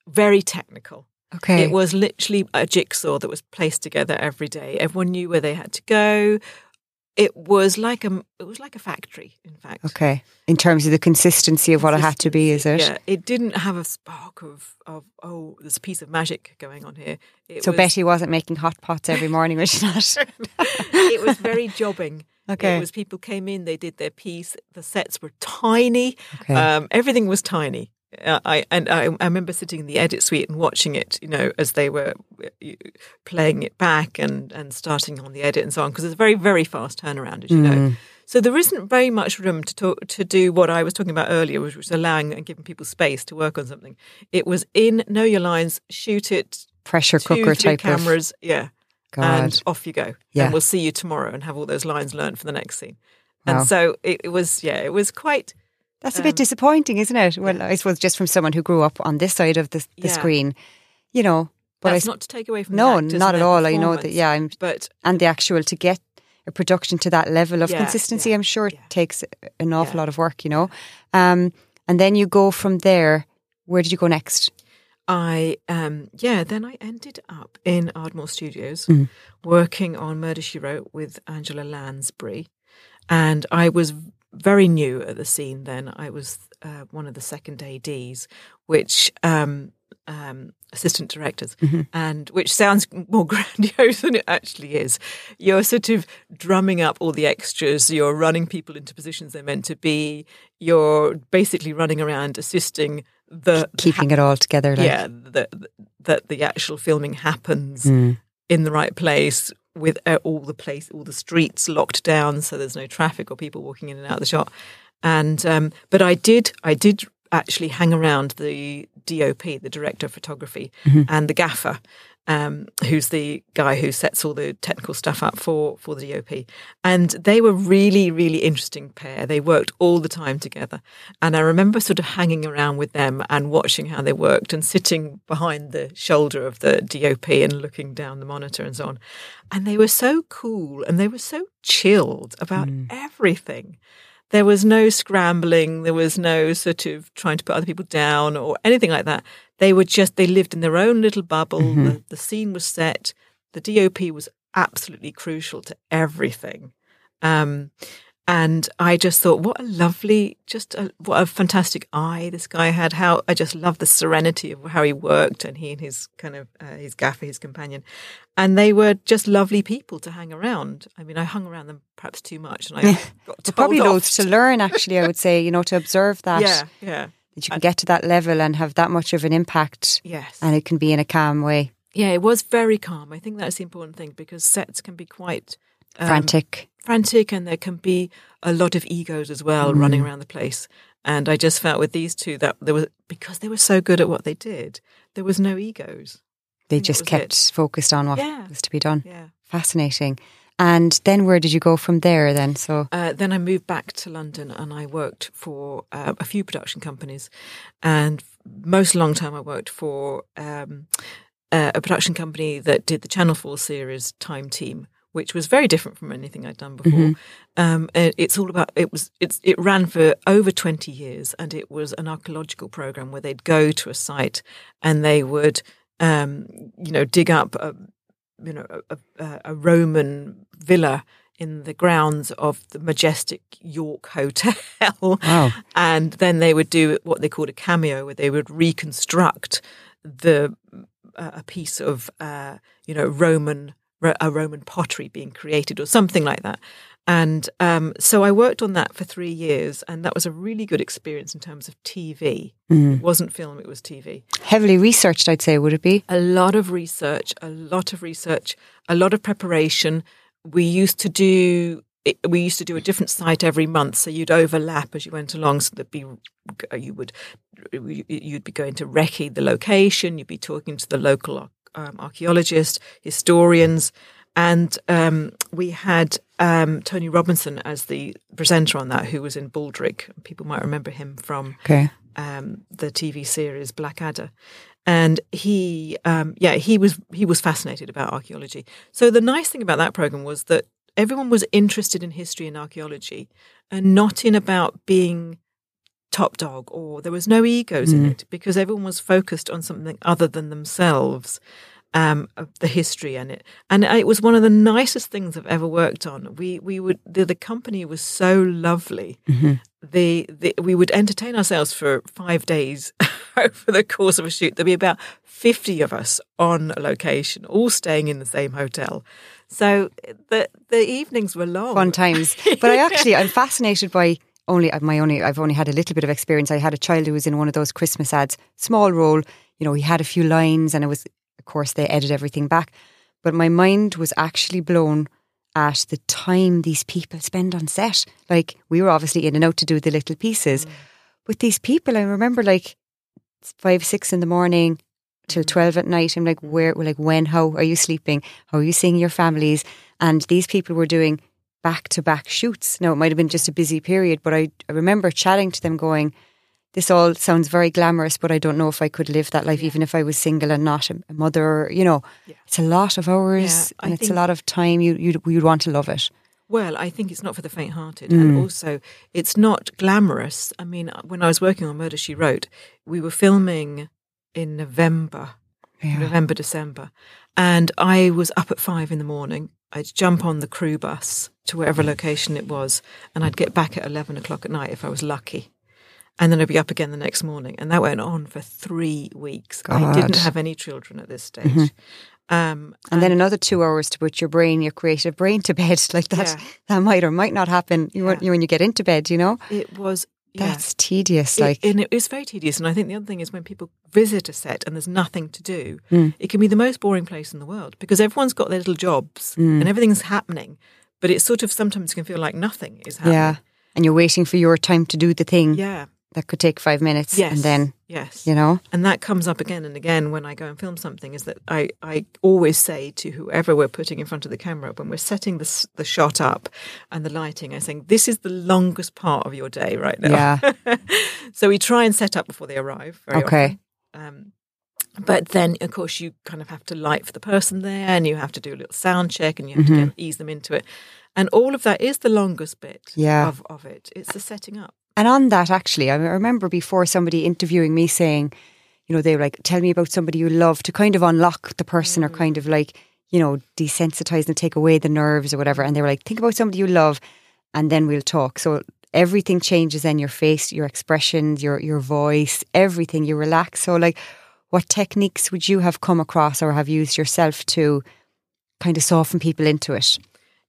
very technical. Okay. It was literally a jigsaw that was placed together every day. Everyone knew where they had to go. It was like a it was like a factory, in fact. Okay. In terms of the consistency of what it had to be, is it? Yeah, it didn't have a spark of of oh, there's a piece of magic going on here. It So was, Betty wasn't making hot pots every morning, was she not? it was very jobbing. Okay. It was people came in, they did their piece. The sets were tiny. Okay. Um, everything was tiny. Uh, I and I, I remember sitting in the edit suite and watching it, you know, as they were uh, playing it back and and starting on the edit and so on, because it's a very very fast turnaround, as you know. So there isn't very much room to talk, to do what I was talking about earlier, which was allowing and giving people space to work on something. It was in, know your lines, shoot it, Pressure two, cooker type of. cameras, yeah, God. and off you go. Yeah. And we'll see you tomorrow and have all those lines learned for the next scene. Wow. And so it, it was, yeah, it was quite. That's a bit um, disappointing, isn't it? Well, I suppose just from someone who grew up on this side of the, the Yeah. screen, you know. But I That's s- not to take away from no, the actors not at all. I know that. Yeah, I'm, but and the actual to get a production to that level of Yeah, consistency, yeah, I'm sure yeah. takes an awful Yeah. lot of work. You know, um, and then you go from there. Where did you go next? I um yeah, then I ended up in Ardmore Studios Mhm. working on Murder She Wrote with Angela Lansbury. And I was very new at the scene then. I was uh, one of the second ADs, which um um, assistant directors, Mhm. and which sounds more grandiose than it actually is. You're sort of drumming up all the extras. You're running people into positions they're meant to be. You're basically running around assisting the Keeping it all together. Like, yeah that that the actual filming happens Mm. in the right place with uh, all the place all the streets locked down so there's no traffic or people walking in and out of the shot and um, but I did I did actually hang around the DOP the director of photography and the gaffer um, who's the guy who sets all the technical stuff up for for the DOP and they were really really interesting pair they worked all the time together and I remember sort of hanging around with them and watching how they worked and sitting behind the shoulder of the DOP and looking down the monitor and so on. And they were so cool and they were so chilled about everything. There was no scrambling, there was no sort of trying to put other people down or anything like that. They were just, they lived in their own little bubble. The, the scene was set. The DOP was absolutely crucial to everything. Um, and I just thought, what a lovely, just a, what a fantastic eye this guy had. How I just love the serenity of how he worked, and he and his kind of uh, his gaffer, his companion, and they were just lovely people to hang around. I mean, I hung around them perhaps too much, and I got probably loads to learn. Actually, I would say you know to observe that Yeah, yeah, that you can get to that level and have that much of an impact, yes, and it can be in a calm way, yeah. It was very calm. I think that's the important thing because sets can be quite um, frantic. frantic and there can be a lot of egos as well Mm. running around the place and i just felt with these two that there was because they were so good at what they did there was no egos They just kept it. focused on what Yeah. was to be done. yeah Fascinating. And then where did you go from there? Then so uh, then i moved back to london and i worked for uh, a few production companies and most long term i worked for um, uh, a production company that did the channel 4 series time team which was very different from anything I'd done before. Um, it- it's all about it was it's it ran for over twenty years, and it was an archaeological program where they'd go to a site and they would, um, you know, dig up a, you know a, a, a Roman villa in the grounds of the majestic York Hotel. Wow. And then they would do what they called a cameo, where they would reconstruct the uh, a piece of uh, you know Roman ro- a Roman pottery being created or something like that. And um, so I worked on that for three years, and that was a really good experience in terms of TV. It wasn't film; it was TV heavily researched, I'd say. Would it be? a lot of research, a lot of research, a lot of preparation. We used to do it- we used to do a different site every month, so you'd overlap as you went along. So there'd be you would you'd be going to recce the location, you'd be talking to the local um, archaeologists, historians, and um, we had um, Tony Robinson as the presenter on that, who was in Baldrick. People might remember him from Okay. um, the TV series Blackadder, and he, um, yeah, he was he was fascinated about archaeology. So the nice thing about that program was that everyone was interested in history and archaeology, and not in about being top dog or there was no egos in mm. it because everyone was focused on something other than themselves um, the history and it and it was one of the nicest things I've ever worked on. We we would the, the company was so lovely. Mm-hmm. The, the we would entertain ourselves for five days over the course of a shoot. There'd be about fifty of us on location, all staying in the same hotel. So eh, the the evenings were long. Fun times. But I actually, I'm fascinated by only my only I've only had a little bit of experience. I had a child who was in one of those Christmas ads, small role. You know, he had a few lines, and it was, of course, they edit everything back. But my mind was actually blown at the time these people spend on set. Like we were obviously in and out to do the little pieces, mm. but these people, I remember like five, six in the morning till twelve at night. I'm like, where, like, when, how are you sleeping? How are you seeing your families? And these people were doing back to back shoots. Now, it might have been just a busy period, but I, I remember chatting to them going, this all sounds very glamorous, but I don't know if I could live that life, yeah. even if I was single and not a, mother. You know, yeah. it's a lot of hours yeah, and it's a lot of time. You you'd, you'd want to love it. Well, I think it's not for the faint-hearted, mm. and also it's not glamorous. I mean, when I was working on Murder She Wrote, we were filming in November, November December, and I was up at five in the morning I'd jump on the crew bus to whatever location it was, and I'd get back at 11 o'clock at night if I was lucky. And then I'd be up again the next morning. And that went on for three weeks. God. I didn't have any children at this stage. Mm-hmm. Um, and, and, then another two hours to put your brain, your creative brain to bed. Like that, yeah. that might or might not happen yeah. when you get into bed, you know? It was that's tedious. Like, it, and it is very tedious. And I think the other thing is when people visit a set and there's nothing to do, mm. it can be the most boring place in the world because everyone's got their little jobs mm. and everything's happening, but it sort of sometimes can feel like nothing is happening. Yeah, and you're waiting for your time to do the thing. Yeah, that could take five minutes yes. and then yes. you know? And that comes up again and again when i go and film something is that i i always say to whoever we're putting in front of the camera when we're setting the, the shot up and the lighting i'm saying this is the longest part of your day right now. Yeah. So we try and set up before they arrive okay. um, but then of course you kind of have to light for the person there and you have to do a little sound check and you have mm-hmm. to get, ease them into it. And all of that is the longest bit yeah. of, of it. It's the setting up and on that, actually, I remember before somebody interviewing me saying, you know, they were like, tell me about somebody you love to kind of unlock the person mm. or kind of like, you know, desensitize and take away the nerves or whatever. And they were like, think about somebody you love and then we'll talk. So everything changes then your face, your expressions, your, your voice, everything. You relax. So, like, what techniques would you have come across or have used yourself to kind of soften people into it?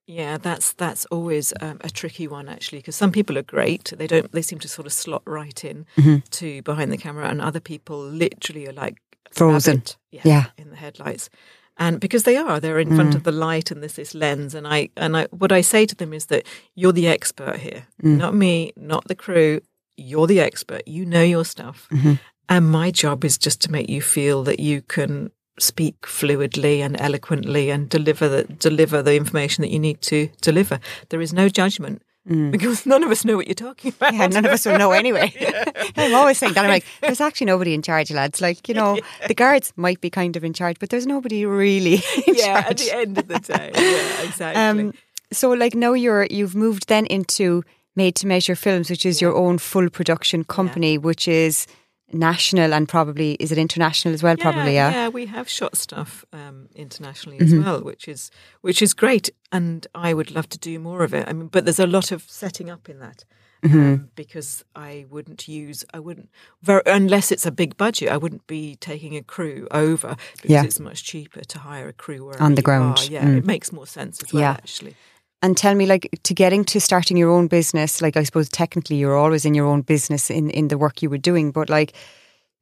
Yeah, that's that's always um, a tricky one actually because some people are great. They don't. They seem to sort of slot right in mm-hmm. to behind the camera, and other people literally are like frozen. Yeah, yeah, in the headlights. And because they are, they're in mm. front of the light, and there's this lens. And I and I, what I say to them is that you're the expert here, mm. not me, not the crew. You're the expert. You know your stuff, mm-hmm. and my job is just to make you feel that you can speak fluidly and eloquently and deliver the deliver the information that you need to deliver. There is no judgment. Mm. Because none of us know what you're talking about. Yeah, none of us will know anyway. I'm always saying that. I'm like, there's actually nobody in charge, lads. Like, you know, yeah. the guards might be kind of in charge, but there's nobody really yeah, charge. at the end of the day. Yeah, exactly. Um, so, like, now you're you've moved then into made to measure films, which is yeah. your own full production company, which is national and probably is it international as well? Yeah, probably, yeah. Yeah, we have shot stuff um, internationally as mm-hmm. well, which is which is great, and I would love to do more of it. I mean, but there's a lot of setting up in that. Mm-hmm. Um, because I wouldn't use, I wouldn't, very, unless it's a big budget, I wouldn't be taking a crew over because yeah. it's much cheaper to hire a crew on the ground. Are. Yeah, mm. it makes more sense as well, yeah. actually. And tell me, like, to getting to starting your own business, like, I suppose technically you're always in your own business in, in the work you were doing, but like,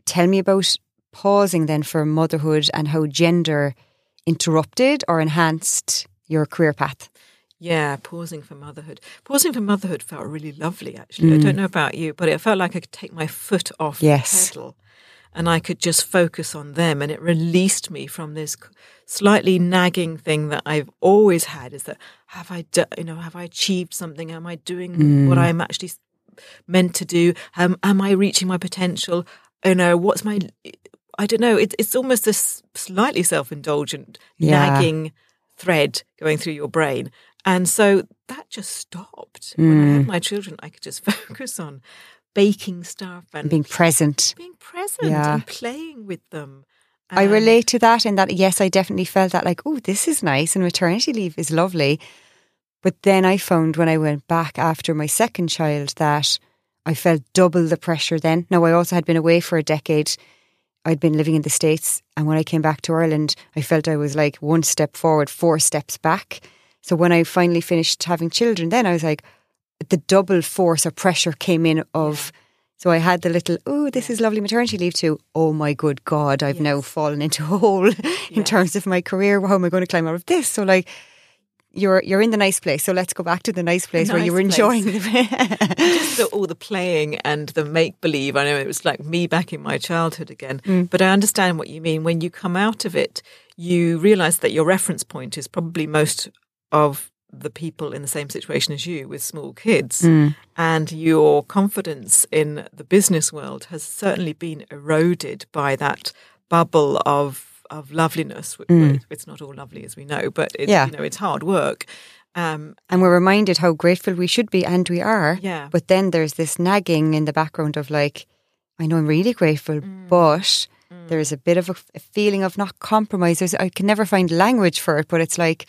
tell me about pausing then for motherhood and how gender interrupted or enhanced your career path. Yeah, pausing for motherhood. Pausing for motherhood felt really lovely, actually. Mm. I don't know about you, but it felt like I could take my foot off yes. the pedal and I could just focus on them. And it released me from this slightly nagging thing that I've always had is that have I, do, you know, have I achieved something? Am I doing mm. what I'm actually meant to do? Um, am I reaching my potential? You know, what's my, I don't know, it, it's almost a slightly self indulgent, yeah. nagging thread going through your brain. And so that just stopped. Mm. When I had mm. my children, I could just focus on baking stuff and being present, being present yeah. and playing with them. I relate to that in that, yes, I definitely felt that like, oh, this is nice and maternity leave is lovely. But then I found when I went back after my second child that I felt double the pressure then. Now, I also had been away for a decade. I'd been living in the States. And when I came back to Ireland, I felt I was like one step forward, four steps back. So when I finally finished having children, then I was like, the double force or pressure came in of. So I had the little, oh, this is lovely maternity leave too. Oh my good God, I've now fallen into a hole in Yes. terms of my career. How am I going to climb out of this? So like, you're you're in the nice place. So let's go back to the nice place where you were nice enjoying place. the. just the, all the playing and the make believe. I know it was like me back in my childhood again. Mm. But I understand what you mean. When you come out of it, you realize that your reference point is probably most of the people in the same situation as you with small kids. Hmm. And your confidence in the business world has certainly been eroded by that bubble of of loveliness. Well, hmm. It's not all lovely, as we know, but it, Yeah. you know it's hard work. Um, and we're reminded how grateful we should be, and we are. Yeah. But then there's this nagging in the background of like, I know I'm really grateful, mm. but mm. there's a bit of a, a feeling of not compromise. There's, I can never find language for it, but it's like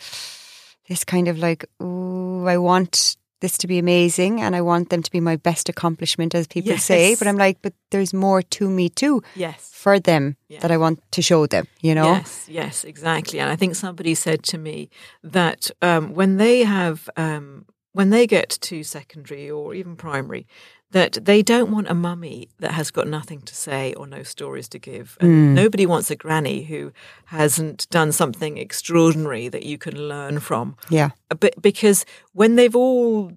this kind of like, oh, I want this to be amazing, and I want them to be my best accomplishment, as people say. But I'm like, but there's more to me too yes. for them Yes. that I want to show them. You know. Yes, yes, exactly. And I think somebody said to me that um, when they have, um, when they get to secondary or even primary, that they don't want a mummy that has got nothing to say or no stories to give. And hmm. nobody wants a granny who hasn't done something extraordinary that you can learn from. Yeah. Uh, but because when they've all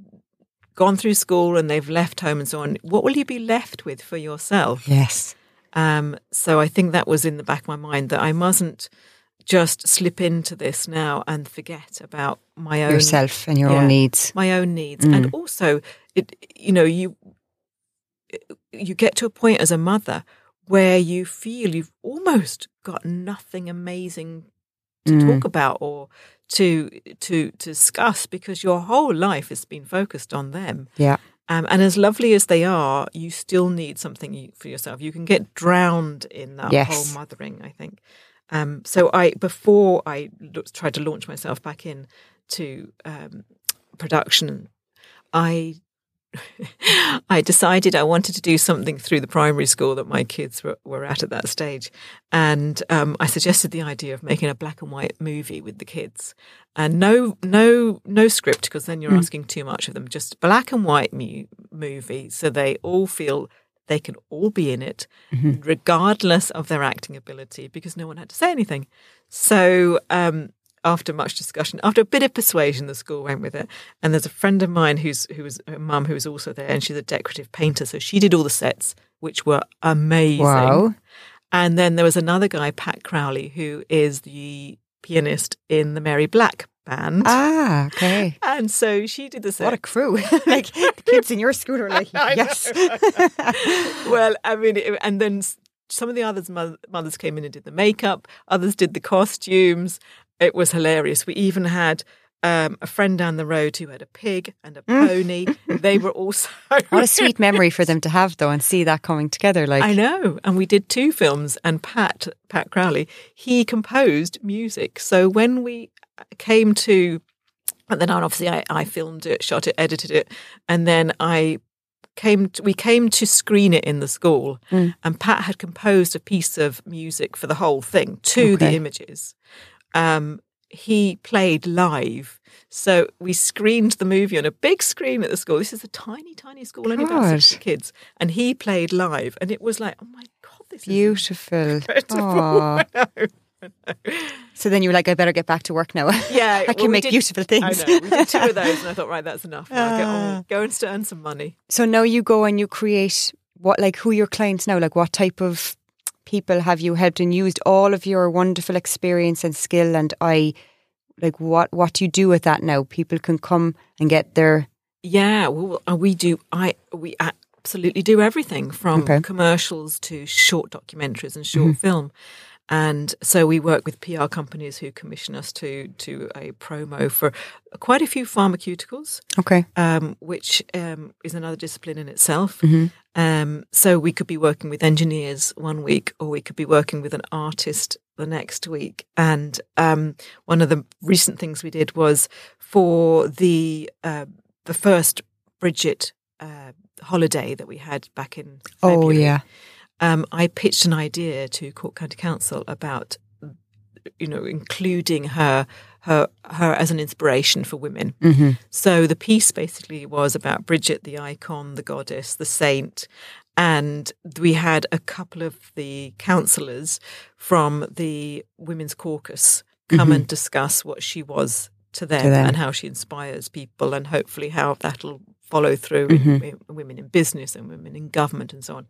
gone through school and they've left home and so on, what will you be left with for yourself? Yes. Um, so I think that was in the back of my mind that I mustn't just slip into this now and forget about my own Yourself and your yeah, own needs. my own needs, and hmm. also it. You know, you you get to a point as a mother where you feel you've almost got nothing amazing to talk about or to to to discuss because your whole life has been focused on them. Yeah. Um, and as lovely as they are, you still need something for yourself. You can get drowned in that Yes. whole mothering, I think. Um, so I, before I tried to launch myself back in to um, production, I I decided I wanted to do something through the primary school that my kids were, were at at that stage. And um, I suggested the idea of making a black and white movie with the kids. And no, no, no script, because then you're asking too much of them. Just black and white mu- movie, so they all feel they can all be in it, regardless of their acting ability, because no one had to say anything. So um, after much discussion, after a bit of persuasion, the school went with it. And there's a friend of mine who's who was her mum who was also there, and she's a decorative painter, so she did all the sets, which were amazing. Wow. And then there was another guy, Pat Crowley, who is the pianist in the Mary Black band. Ah, okay. and so she did the set. What a crew! like the kids in your school are like, yes. well, I mean, and then some of the others mothers came in and did the makeup. Others did the costumes. It was hilarious. We even had um, a friend down the road who had a pig and a pony. they were also what a sweet memory for them to have, though, and see that coming together. Like, I know. And we did two films, and Pat Pat Crowley he composed music. So when we came to, and then obviously I, I filmed it, shot it, edited it, and then I came. To, we came to screen it in the school, and Pat had composed a piece of music for the whole thing to the images. Um, he played live. So we screened the movie on a big screen at the school. This is a tiny, tiny school, only about God. 60 kids. And he played live. And it was like, oh my God, this is beautiful. beautiful. Aw. I know. So then you were like, I better get back to work now. Yeah. I can well, we make did- beautiful I things. know. We did two of those. And I thought, right, that's enough. On, go and earn some money. So now you go and you create what, like, who your clients now? Like, what type of people have you helped and used all of your wonderful experience and skill and I, like, what what do you do with that now? People can come and get their Yeah, well, we do. I we absolutely do everything from Okay. commercials to short documentaries and short mm-hmm. film, and so we work with PR companies who commission us to do a promo for quite a few pharmaceuticals, okay. um, which um, is another discipline in itself. Um, so we could be working with engineers one week, or we could be working with an artist the next week. And um, one of the recent things we did was for the uh, the first Bridget uh, holiday that we had back in. February, Oh February. yeah. Um, I pitched an idea to Cork County Council about, you know, including her her her as an inspiration for women. Mm-hmm. So the piece basically was about Bridget, the icon, the goddess, the saint, and we had a couple of the councillors from the Women's Caucus come mm-hmm. and discuss what she was to them, them. and how she inspires people, and hopefully how that'll follow through in, mm-hmm. in women in business and women in government and so on.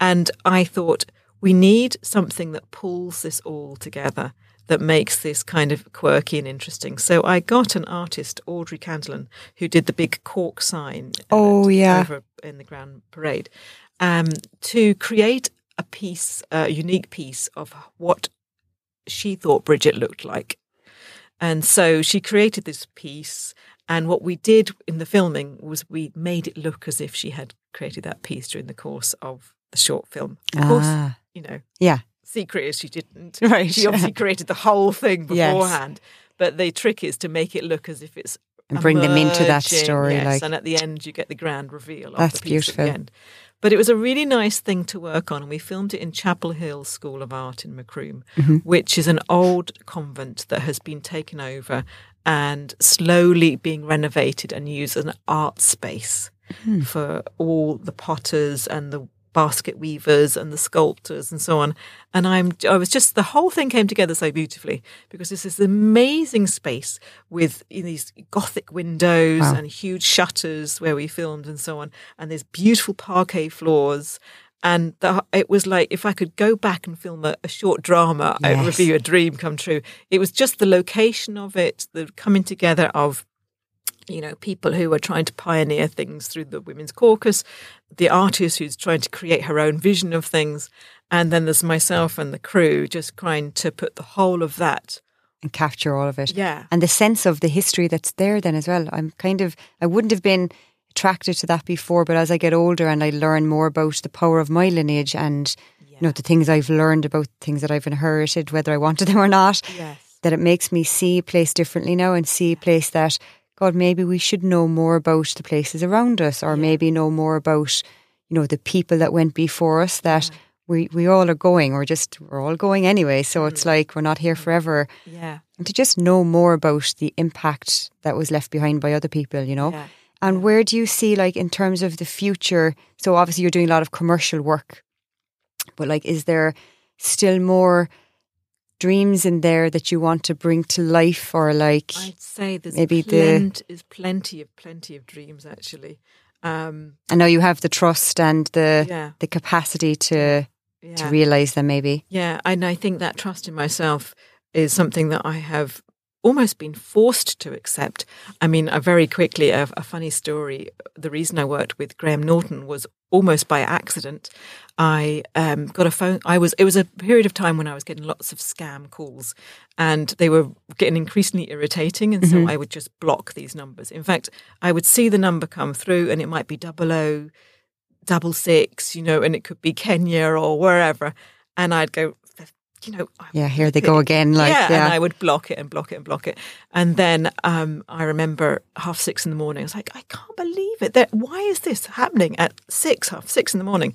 And I thought we need something that pulls this all together. That makes this kind of quirky and interesting. So I got an artist, Audrey Candlin, who did the big cork sign. uh, Oh, yeah. over in the Grand Parade, um, to create a piece, a unique piece of what she thought Bridget looked like. And so she created this piece. And what we did in the filming was we made it look as if she had created that piece during the course of the short film. Of course, Ah. you know, Yeah. secret is she didn't. Right. She obviously created the whole thing Yes. beforehand. But the trick is to make it look as if it's And bring them into that story, Yes, like- and at the end you get the grand reveal. That's of the piece At beautiful. the end. But it was a really nice thing to work on, and we filmed it in Chapel Hill School of Art in Macroom, Mm-hmm. which is an old convent that has been taken over and slowly being renovated and used as an art space Hmm. for all the potters and the basket weavers and the sculptors and so on. And I'm I was just the whole thing came together so beautifully because this is amazing space with these gothic windows Wow. and huge shutters where we filmed and so on, and there's beautiful parquet floors. And the, it was like if I could go back and film a, a short drama, it would Yes. be a dream come true. It was just the location of it, the coming together of you know, people who are trying to pioneer things through the Women's Caucus, the artist who's trying to create her own vision of things, and then there's myself and the crew just trying to put the whole of that. And capture all of it. Yeah. And the sense of the history that's there then as well. I'm kind of, I wouldn't have been attracted to that before, but as I get older and I learn more about the power of my lineage and, you know, the things I've learned about things that I've inherited, whether I wanted them or not, Yes. that it makes me see a place differently now and see a place that, God, maybe we should know more about the places around us or maybe know more about, you know, the people that went before us that we, we all are going. We're just, we're all going anyway. So it's mm. like we're not here mm. forever. Yeah. And to just know more about the impact that was left behind by other people, you know? Yeah. And where do you see, like, in terms of the future? So obviously you're doing a lot of commercial work, but like, is there still more dreams in there that you want to bring to life or like, I'd say there's Maybe the- plenty, there's plenty of plenty of dreams actually. Um, I know you have the trust and the, yeah. the capacity to, Yeah. to realize them maybe. Yeah, and I think that trust in myself is something that I have almost been forced to accept. I mean, uh, very quickly, a, a funny story. The reason I worked with Graham Norton was almost by accident. I um, got a phone. I was. It was a period of time when I was getting lots of scam calls, and they were getting increasingly irritating. And so I would just block these numbers. In fact, I would see the number come through, and it might be double O double six, you know, and it could be Kenya or wherever. And I'd go, you know, Yeah, here they go again. Like, yeah, yeah. and I would block it and block it and block it. And then um, I remember half six in the morning. I was like, I can't believe it. That why is this happening at six, half six in the morning?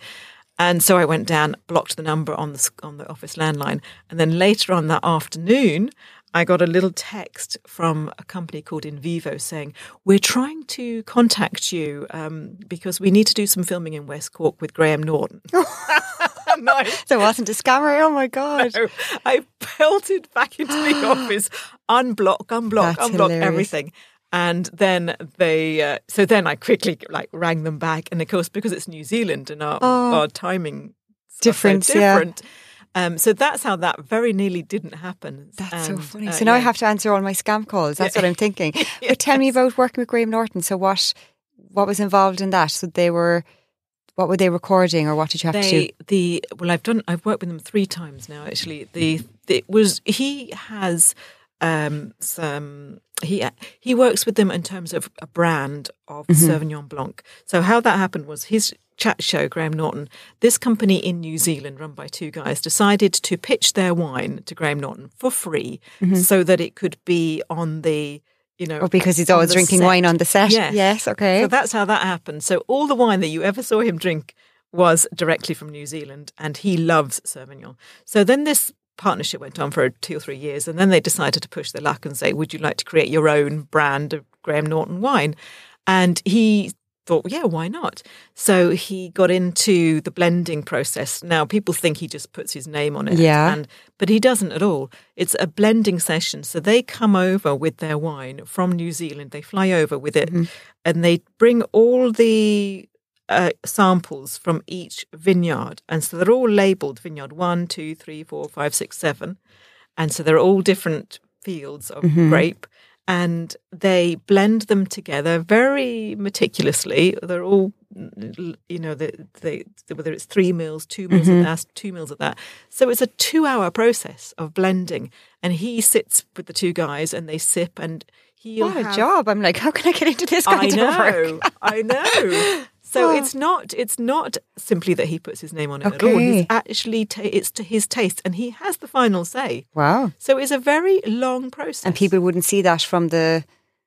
And so I went down, blocked the number on the on the office landline, and then later on that afternoon, I got a little text from a company called Invivo saying, "We're trying to contact you um, because we need to do some filming in West Cork with Graham Norton." I there wasn't a scammer. Oh my God. so I pelted back into the office, unblock, unblock, That's unblock hilarious. everything. And then they, uh, so then I quickly like rang them back. And of course, because it's New Zealand and our, our timing Difference, Oh. yeah. Um, so that's how that very nearly didn't happen. That's so And, funny. uh, so now I have to answer all my scam calls. That's what I'm thinking. But tell me about working with Graham Norton. So what what was involved in that? So they were what were they recording or what did you have to do? the well i've done i've worked with them three times now actually the it was he has um some he he works with them in terms of a brand of sauvignon blanc so how that happened was his chat show graham norton this company in new zealand run by two guys decided to pitch their wine to graham norton for free mm-hmm. so that it could be on the you know Oh, because he's always drinking set. wine on the set. Yes. Yes, okay. So that's how that happened. So all the wine that you ever saw him drink was directly from New Zealand, and he loves Sauvignon. So then this partnership went on for two or three years, and then they decided to push their luck and say, "Would you like to create your own brand of Graham Norton wine?" And he thought, yeah, why not? So he got into the blending process. Now people think he just puts his name on it, Yeah. and but he doesn't at all. It's a blending session. So they come over with their wine from New Zealand. They fly over with it, and they bring all the uh, samples from each vineyard, and so they're all labelled vineyard one, two, three, four, five, six, seven, and so they're all different fields of grape and they blend them together very meticulously. They're all, you know, they, they, whether it's three meals, two mils of that, two meals of that. So it's a two-hour process of blending, and he sits with the two guys, and they sip, and he'll What a have- job! I'm like, how can I get into this kind I of work? know, I know. So Oh. it's not it's not simply that he puts his name on it at all. He's actually ta- it's to his taste, and he has the final say. Wow! So it's a very long process. And people wouldn't see that from the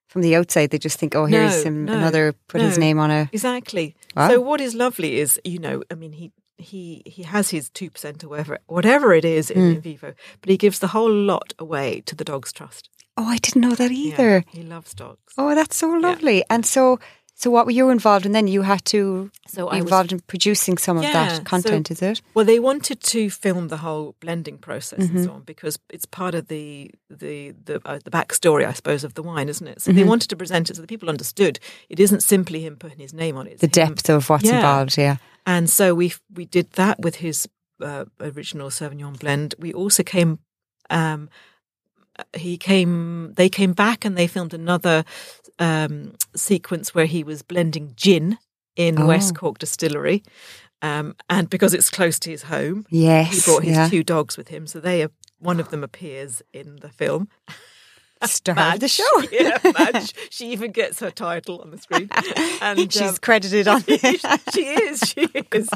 from the outside. They just think, oh, here's No, him, no, another put his name on a. Exactly. Wow. So what is lovely is, you know, I mean, he he he has his two percent or whatever whatever it is in, Hmm. in vivo, but he gives the whole lot away to the Dogs Trust. Oh, I didn't know that Yeah, either. he loves dogs. Oh, that's so lovely. And so, so what were you involved in then? You had to So be I was- involved in producing some of Yeah, that so- content, is it? Well, they wanted to film the whole blending process Mm-hmm. and so on because it's part of the the the, uh, the backstory, I suppose, of the wine, isn't it? So Mm-hmm. they wanted to present it so that people understood it isn't simply him putting his name on it. The him- depth of what's Yeah. involved, yeah. And so we we did that with his uh, original Sauvignon blend. We also came. Um, he came. They came back and they filmed another um, sequence where he was blending gin in Oh. West Cork Distillery, um, and because it's close to his home, Yes, he brought his yeah. two dogs with him. So they are, one of them appears in the film. Star of the show. yeah, Madge. She even gets her title on the screen, and She's um, credited on she is. She is.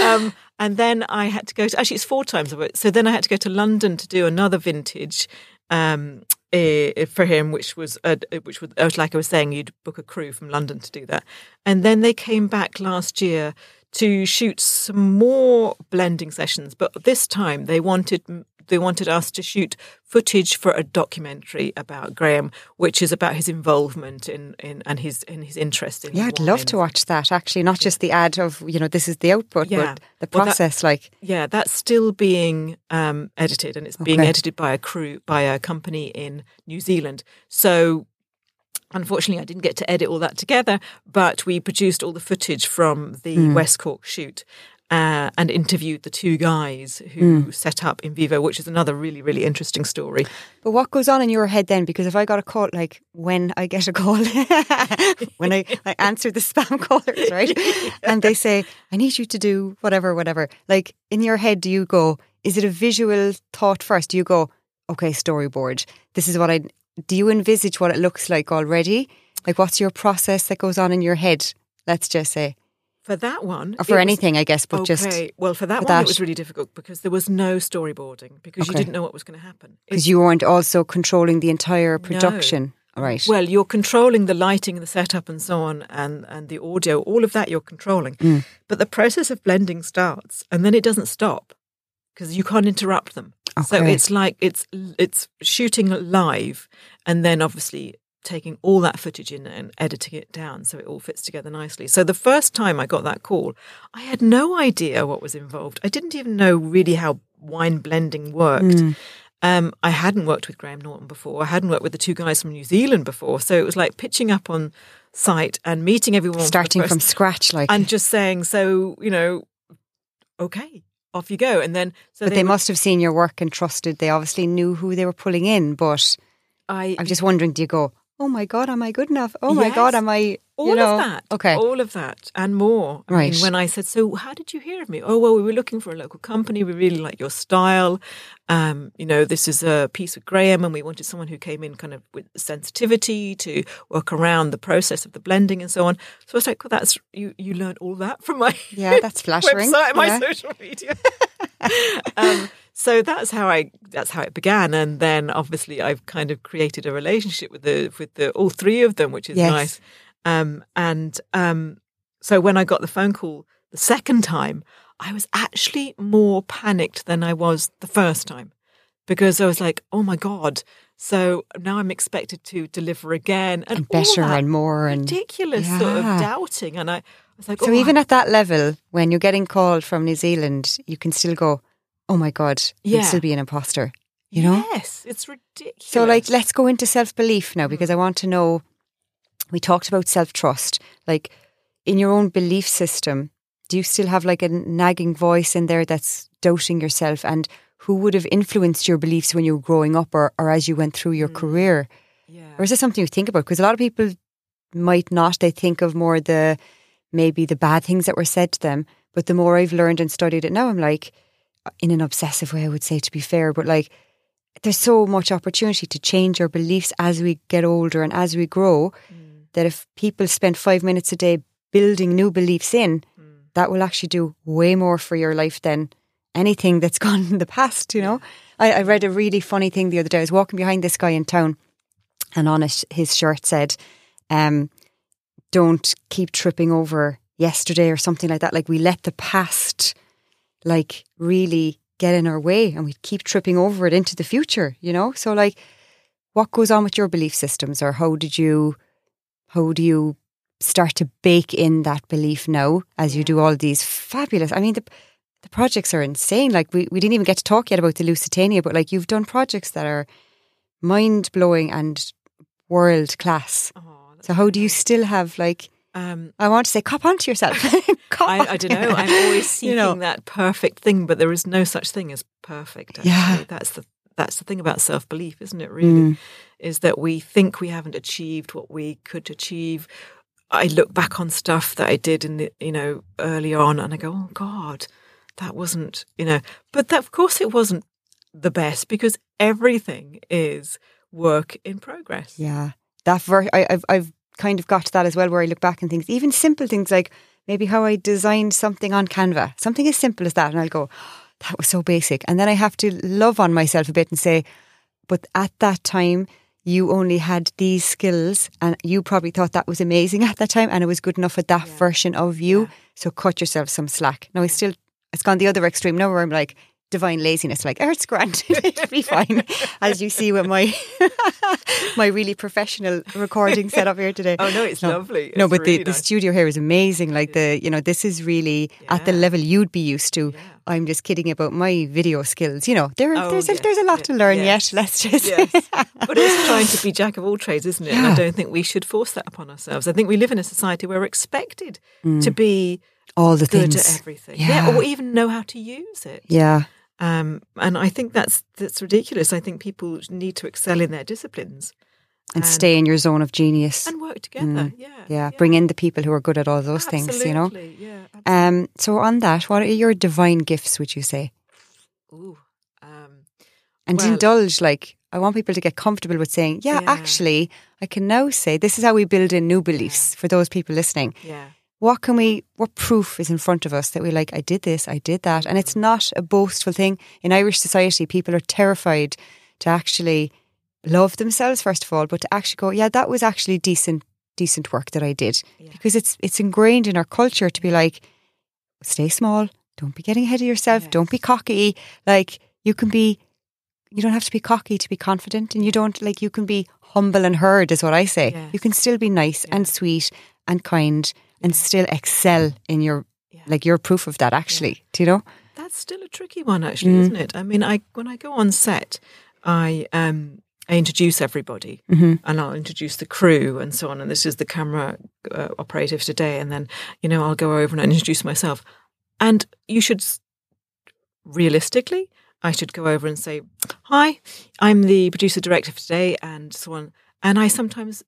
Um, and then I had to go to actually it's four times of it. So then I had to go to London to do another vintage um, for him, which was which was uh, like I was saying, you'd book a crew from London to do that. And then they came back last year to shoot some more blending sessions, but this time they wanted they wanted us to shoot footage for a documentary about Graham, which is about his involvement in, in and his in his interest in Yeah, I'd love to watch that actually, not just the ad of, you know, this is the output, Yeah. but the Well, that- process. like, Yeah, that's still being um, edited, and it's being edited by a crew by a company in New Zealand. So, unfortunately, I didn't get to edit all that together, but we produced all the footage from the Hmm. West Cork shoot. Uh, and interviewed the two guys who Hmm. set up Invivo, which is another really, really interesting story. But what goes on in your head then? Because if I got a call, like when I get a call, when I, I answer the spam callers, right? And they say, I need you to do whatever, whatever. Like in your head, do you go, is it a visual thought first? Do you go, okay, storyboard, this is what I, do you envisage what it looks like already? Like what's your process that goes on in your head? Let's just say, For that one, or for was- anything, I guess, but just okay. well, for that for one, that. it was really difficult because there was no storyboarding because you didn't know what was going to happen. Because you weren't also controlling the entire production. Right. Well, you're controlling the lighting the setup and so on, and, and the audio, all of that you're controlling. Mm. But the process of blending starts, and then it doesn't stop because you can't interrupt them. So it's like it's it's shooting live, and then obviously taking all that footage in and editing it down so it all fits together nicely. So the first time I got that call, I had no idea what was involved. I didn't even know really how wine blending worked. Mm. Um, I hadn't worked with Graham Norton before. I hadn't worked with the two guys from New Zealand before. So it was like pitching up on site and meeting everyone. starting from scratch, like. and just saying, so, you know, okay, off you go. And then, so but they, would- must have seen your work and trusted. They obviously knew who they were pulling in. But I, I'm just wondering, do you go, oh my God, am I good enough? Oh my God, am I, all you know? of that. Okay. All of that and more. I Right. mean, when I said, so how did you hear of me? Oh, well, we were looking for a local company. We really like your style. Um, you know, this is a piece with Graham and we wanted someone who came in kind of with sensitivity to work around the process of the blending and so on. So I was like, well, that's, you, you learned all that from my Yeah, that's flattering. website, my Yeah. social media. um, so that's how I that's how it began, and then obviously I've kind of created a relationship with the with the all three of them, which is Yes. nice. Um, and um, so when I got the phone call the second time, I was actually more panicked than I was the first time because I was like, oh my God. So now I'm expected to deliver again and, and better and more and ridiculous sort of doubting. And I was like, So oh, even at that level, when you're getting called from New Zealand, you can still go, "Oh my god, you'd still be an imposter," you know. yes, it's ridiculous. So like, let's go into self belief now Mm. because I want to know. We talked about self trust, like in your own belief system. Do you still have like a nagging voice in there that's doubting yourself? And who would have influenced your beliefs when you were growing up, or, or as you went through your career? yeah. Or is this something you think about? Because a lot of people might not. They think of more the maybe the bad things that were said to them. But the more I've learned and studied it now, I'm like, in an obsessive way, I would say to be fair, but like, there's so much opportunity to change our beliefs as we get older and as we grow that if people spend five minutes a day building new beliefs in, that will actually do way more for your life than anything that's gone in the past, you know? I, I read a really funny thing the other day. I was walking behind this guy in town and on his, his shirt said, um, don't keep tripping over yesterday or something like that. Like we let the past like really get in our way and we'd keep tripping over it into the future, you know? So like what goes on with your belief systems or how did you how do you start to bake in that belief now as you do all these fabulous I mean the the projects are insane. Like we, we didn't even get to talk yet about the Lusitania, but like you've done projects that are mind blowing and world class. Oh, So how do you still have like um, I want to say cop onto yourself. Cop I, I don't know. I'm always seeking You know. that perfect thing, but there is no such thing as perfect. Actually. Yeah. that's the that's the thing about self belief, isn't it? Really, Mm. is that we think we haven't achieved what we could achieve. I look back on stuff that I did in the you know early on, and I go, oh God, that wasn't you know. But that, of course, it wasn't the best because everything is work in progress. Yeah, that ver- I, I've I've kind of got to that as well, where I look back and things, even simple things like maybe how I designed something on Canva, something as simple as that, and I'll go, that was so basic, and then I have to love on myself a bit and say, but at that time. You only had these skills, and you probably thought that was amazing at that time, and it was good enough for that version of you. Yeah. So cut yourself some slack. Now I still, it's gone the other extreme now, where I'm like divine laziness, like oh, it's grand, it'll be fine, as you see with my my really professional recording setup here today. Oh no, it's lovely. No, It's but really the, the studio here is amazing. Like the, you know, this is really at the level you'd be used to. Yeah. I'm just kidding about my video skills. You know, there, Oh, there's a, there's a lot yes, to learn yes, yet. Let's just yes. But it's trying to be jack of all trades, isn't it? And I don't think we should force that upon ourselves. I think we live in a society where we're expected Mm. to be all the good things. at everything, Yeah. or even know how to use it. Yeah, Um, and I think that's that's ridiculous. I think people need to excel in their disciplines and, And- stay in your zone of genius. and work together. Yeah, Mm. yeah, bring in the people who are good at all those things. You know. Yeah. absolutely. Um. So on that, what are your divine gifts? Would you say? Ooh, um, and Well- indulge like i want people to get comfortable with saying yeah, Yeah. actually i can now say this is how we build in new beliefs for those people listening yeah. What can we what proof is in front of us that we're like i did this i did that? And it's not a boastful thing. In irish society people are terrified to actually love themselves first of all but to actually go yeah that was actually decent decent work that i did. Yeah. because it's it's ingrained in our culture to be like stay small. Don't be getting ahead of yourself. Yes. don't be cocky. Like you can be you don't have to be cocky to be confident and you don't like you can be humble and heard is what i say. Yes. you can still be nice and sweet and kind and still excel in your Yeah. like you're proof of that actually do you know That's still a tricky one, actually, Mm. isn't it? I mean, I when I go on set, I um, I introduce everybody, Mm-hmm. and I'll introduce the crew and so on. And this is the camera uh, operative today, and then you know I'll go over and introduce myself. And you should, realistically, I should go over and say, "Hi, I'm the producer director for today," and so on. And I sometimes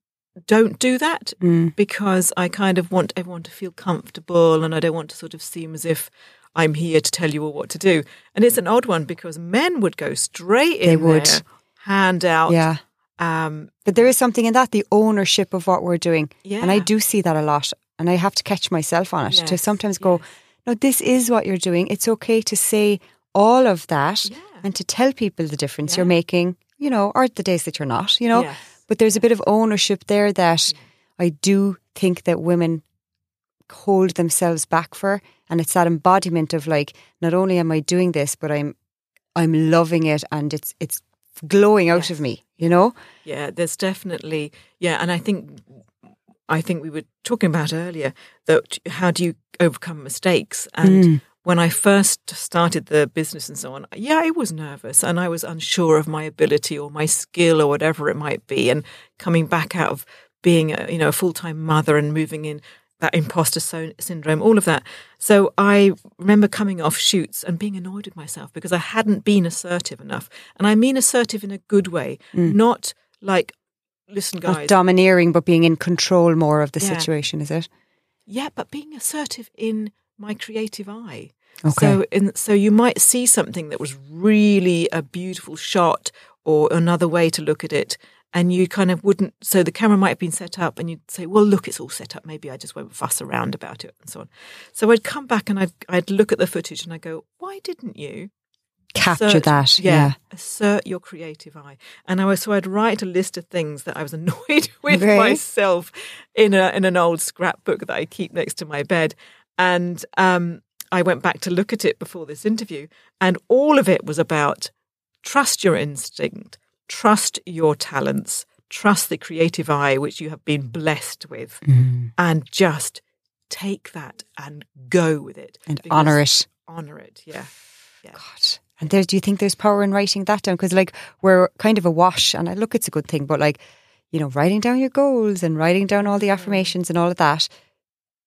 don't do that Mm. because I kind of want everyone to feel comfortable and I don't want to sort of seem as if I'm here to tell you all what to do. And it's an odd one because men would go straight in They would. there, hand out. yeah Um, but there is something in that the ownership of what we're doing yeah. and i do see that a lot and i have to catch myself on it to sometimes go yes. no this is what you're doing it's okay to say all of that Yeah. and to tell people the difference you're making you know or the days that you're not you know Yes. But there's a bit of ownership there that I do think that women hold themselves back for. And it's that embodiment of like, not only am I doing this, but I'm I'm loving it and it's it's glowing out Yes. of me, you know? Yeah, there's definitely yeah, and I think I think we were talking about earlier that how do you overcome mistakes and Mm. When I first started the business and so on, yeah, I was nervous and I was unsure of my ability or my skill or whatever it might be and coming back out of being a, you know a full-time mother and moving in that imposter so- syndrome all of that so i remember coming off shoots and being annoyed with myself because i hadn't been assertive enough and i mean assertive in a good way mm. not like listen Not guys domineering, but being in control more of the Yeah. situation, is it? yeah but being assertive in my creative eye Okay. so in, so you might see something that was really a beautiful shot or another way to look at it and you kind of wouldn't so the camera might have been set up and you'd say well look it's all set up maybe i just won't fuss around about it and so on so i'd come back and i'd, I'd look at the footage and i'd go why didn't you Capture assert- that. yeah, Yeah. assert your creative eye and i was so i'd write a list of things that i was annoyed with Okay. myself in a in an old scrapbook that i keep next to my bed and um i went back to look at it before this interview and all of it was about trust your instinct trust your talents trust the creative eye which you have been blessed with Mm. and just take that and go with it And honour it. honor it yeah God. And there, do you think there's power in writing that down? Because like we're kind of a wash, and I look, it's a good thing, but like you know, writing down your goals and writing down all the affirmations and all of that.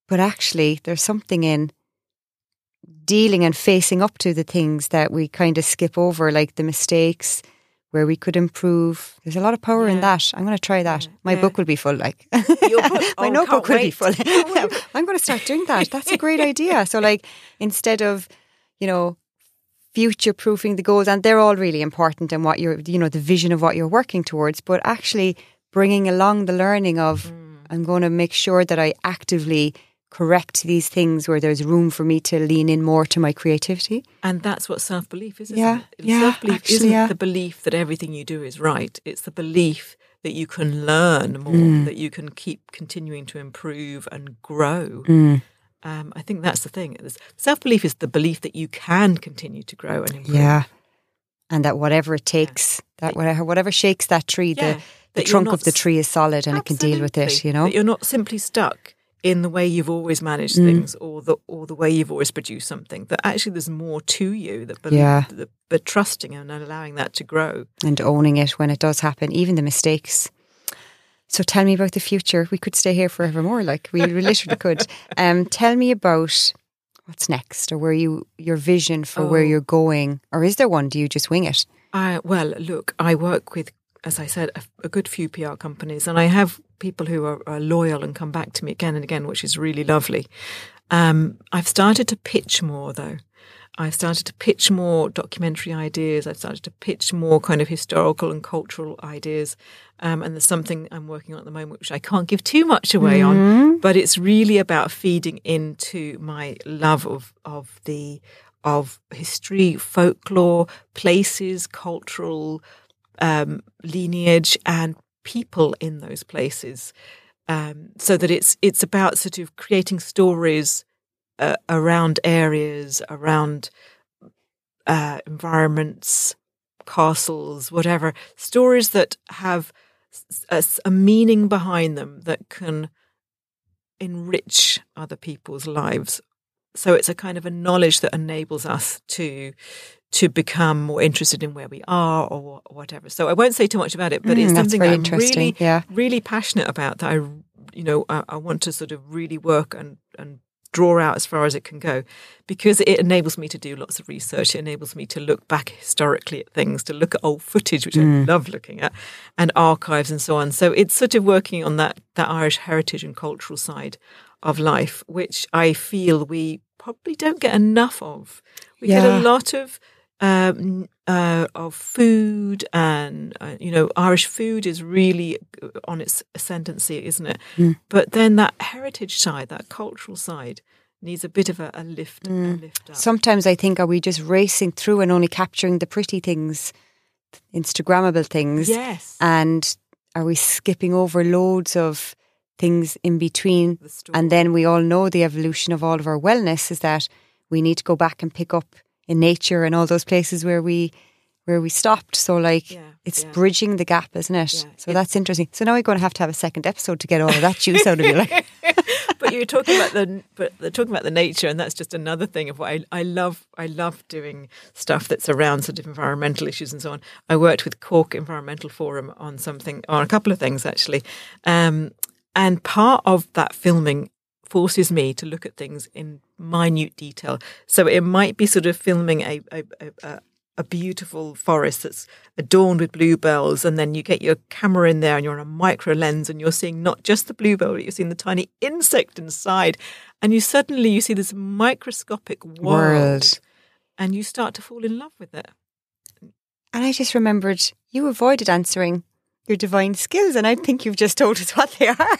But actually, there's something in dealing and facing up to the things that we kind of skip over, like the mistakes where we could improve. There's a lot of power in that. I'm going to try that. Yeah. My Yeah. book will be full. Like book? my Oh, notebook will be full. I'm going to start doing that. That's a great idea. So, like, instead of you know future proofing the goals, and they're all really important and what you're, you know, the vision of what you're working towards, but actually bringing along the learning of, Mm. I'm going to make sure that I actively correct these things where there's room for me to lean in more to my creativity. And that's what self belief is, isn't Yeah, it? yeah, self belief isn't yeah. the belief that everything you do is right. It's the belief that you can learn more, Mm. that you can keep continuing to improve and grow. Um, I think that's the thing. Self belief is the belief that you can continue to grow and improve. Yeah. And that whatever it takes, that whatever, whatever shakes that tree, Yeah, the, the trunk not of the tree is solid and it can deal with it, you know? You're not simply stuck in the way you've always managed Mm. things or the or the way you've always produced something. That actually there's more to you. That believe, Yeah. that, but trusting and allowing that to grow. and owning it when it does happen, even the mistakes. So tell me about the future. We could stay here forever more like we, literally could. Um, tell me about what's next, or where you your vision for where Oh. you're going, or is there one? Do you just wing it? I well, look, I work with, as I said, a, a good few PR companies, and I have people who are, are loyal and come back to me again and again, which is really lovely. Um, I've started to pitch more though. I've started to pitch more documentary ideas. I've started to pitch more kind of historical and cultural ideas. Um, and there's something I'm working on at the moment, which I can't give too much away on, but it's really about feeding into my love of of the of history, folklore, places, cultural um, lineage, and people in those places. Um, so that it's it's about sort of creating stories uh, around areas, around uh, environments, castles, whatever stories that have a meaning behind them that can enrich other people's lives. So it's a kind of a knowledge that enables us to to become more interested in where we are or wha- whatever. So I won't say too much about it, but it's Mm, that's something that I'm interesting, really yeah. really passionate about that I you know I, I want to sort of really work and and draw out as far as it can go because it enables me to do lots of research. It enables me to look back historically at things to look at old footage which I love looking at and archives and so on. So it's sort of working on that that Irish heritage and cultural side of life which I feel we probably don't get enough of. We get a lot of um, uh, of food and uh, you know Irish food is really uh, on its ascendancy, isn't it? Mm. But then that heritage side, that cultural side, needs a bit of a, a lift, a lift up. Sometimes I think, are we just racing through and only capturing the pretty things, Instagrammable things? yes, And are we skipping over loads of things in between? the. And then we all know the evolution of all of our wellness is that we need to go back and pick up in nature and all those places where we where we stopped. So like Yeah, it's yeah. bridging the gap, isn't it? Yeah, So that's interesting. So now we're going to have to have a second episode to get all of that juice out of you. Like, but you were talking about the but they're talking about the nature, and that's just another thing of what I, I love. I love doing stuff that's around sort of environmental issues and so on. I worked with Cork Environmental Forum on something on a couple of things actually, um, and part of that filming forces me to look at things in minute detail. So it might be sort of filming a a, a, a beautiful forest that's adorned with bluebells, and then you get your camera in there and you're on a micro lens and you're seeing not just the bluebell, but you're seeing the tiny insect inside. And you suddenly you see this microscopic world, World. and you start to fall in love with it. and I just remembered you avoided answering your divine skills, and I think you've just told us what they are.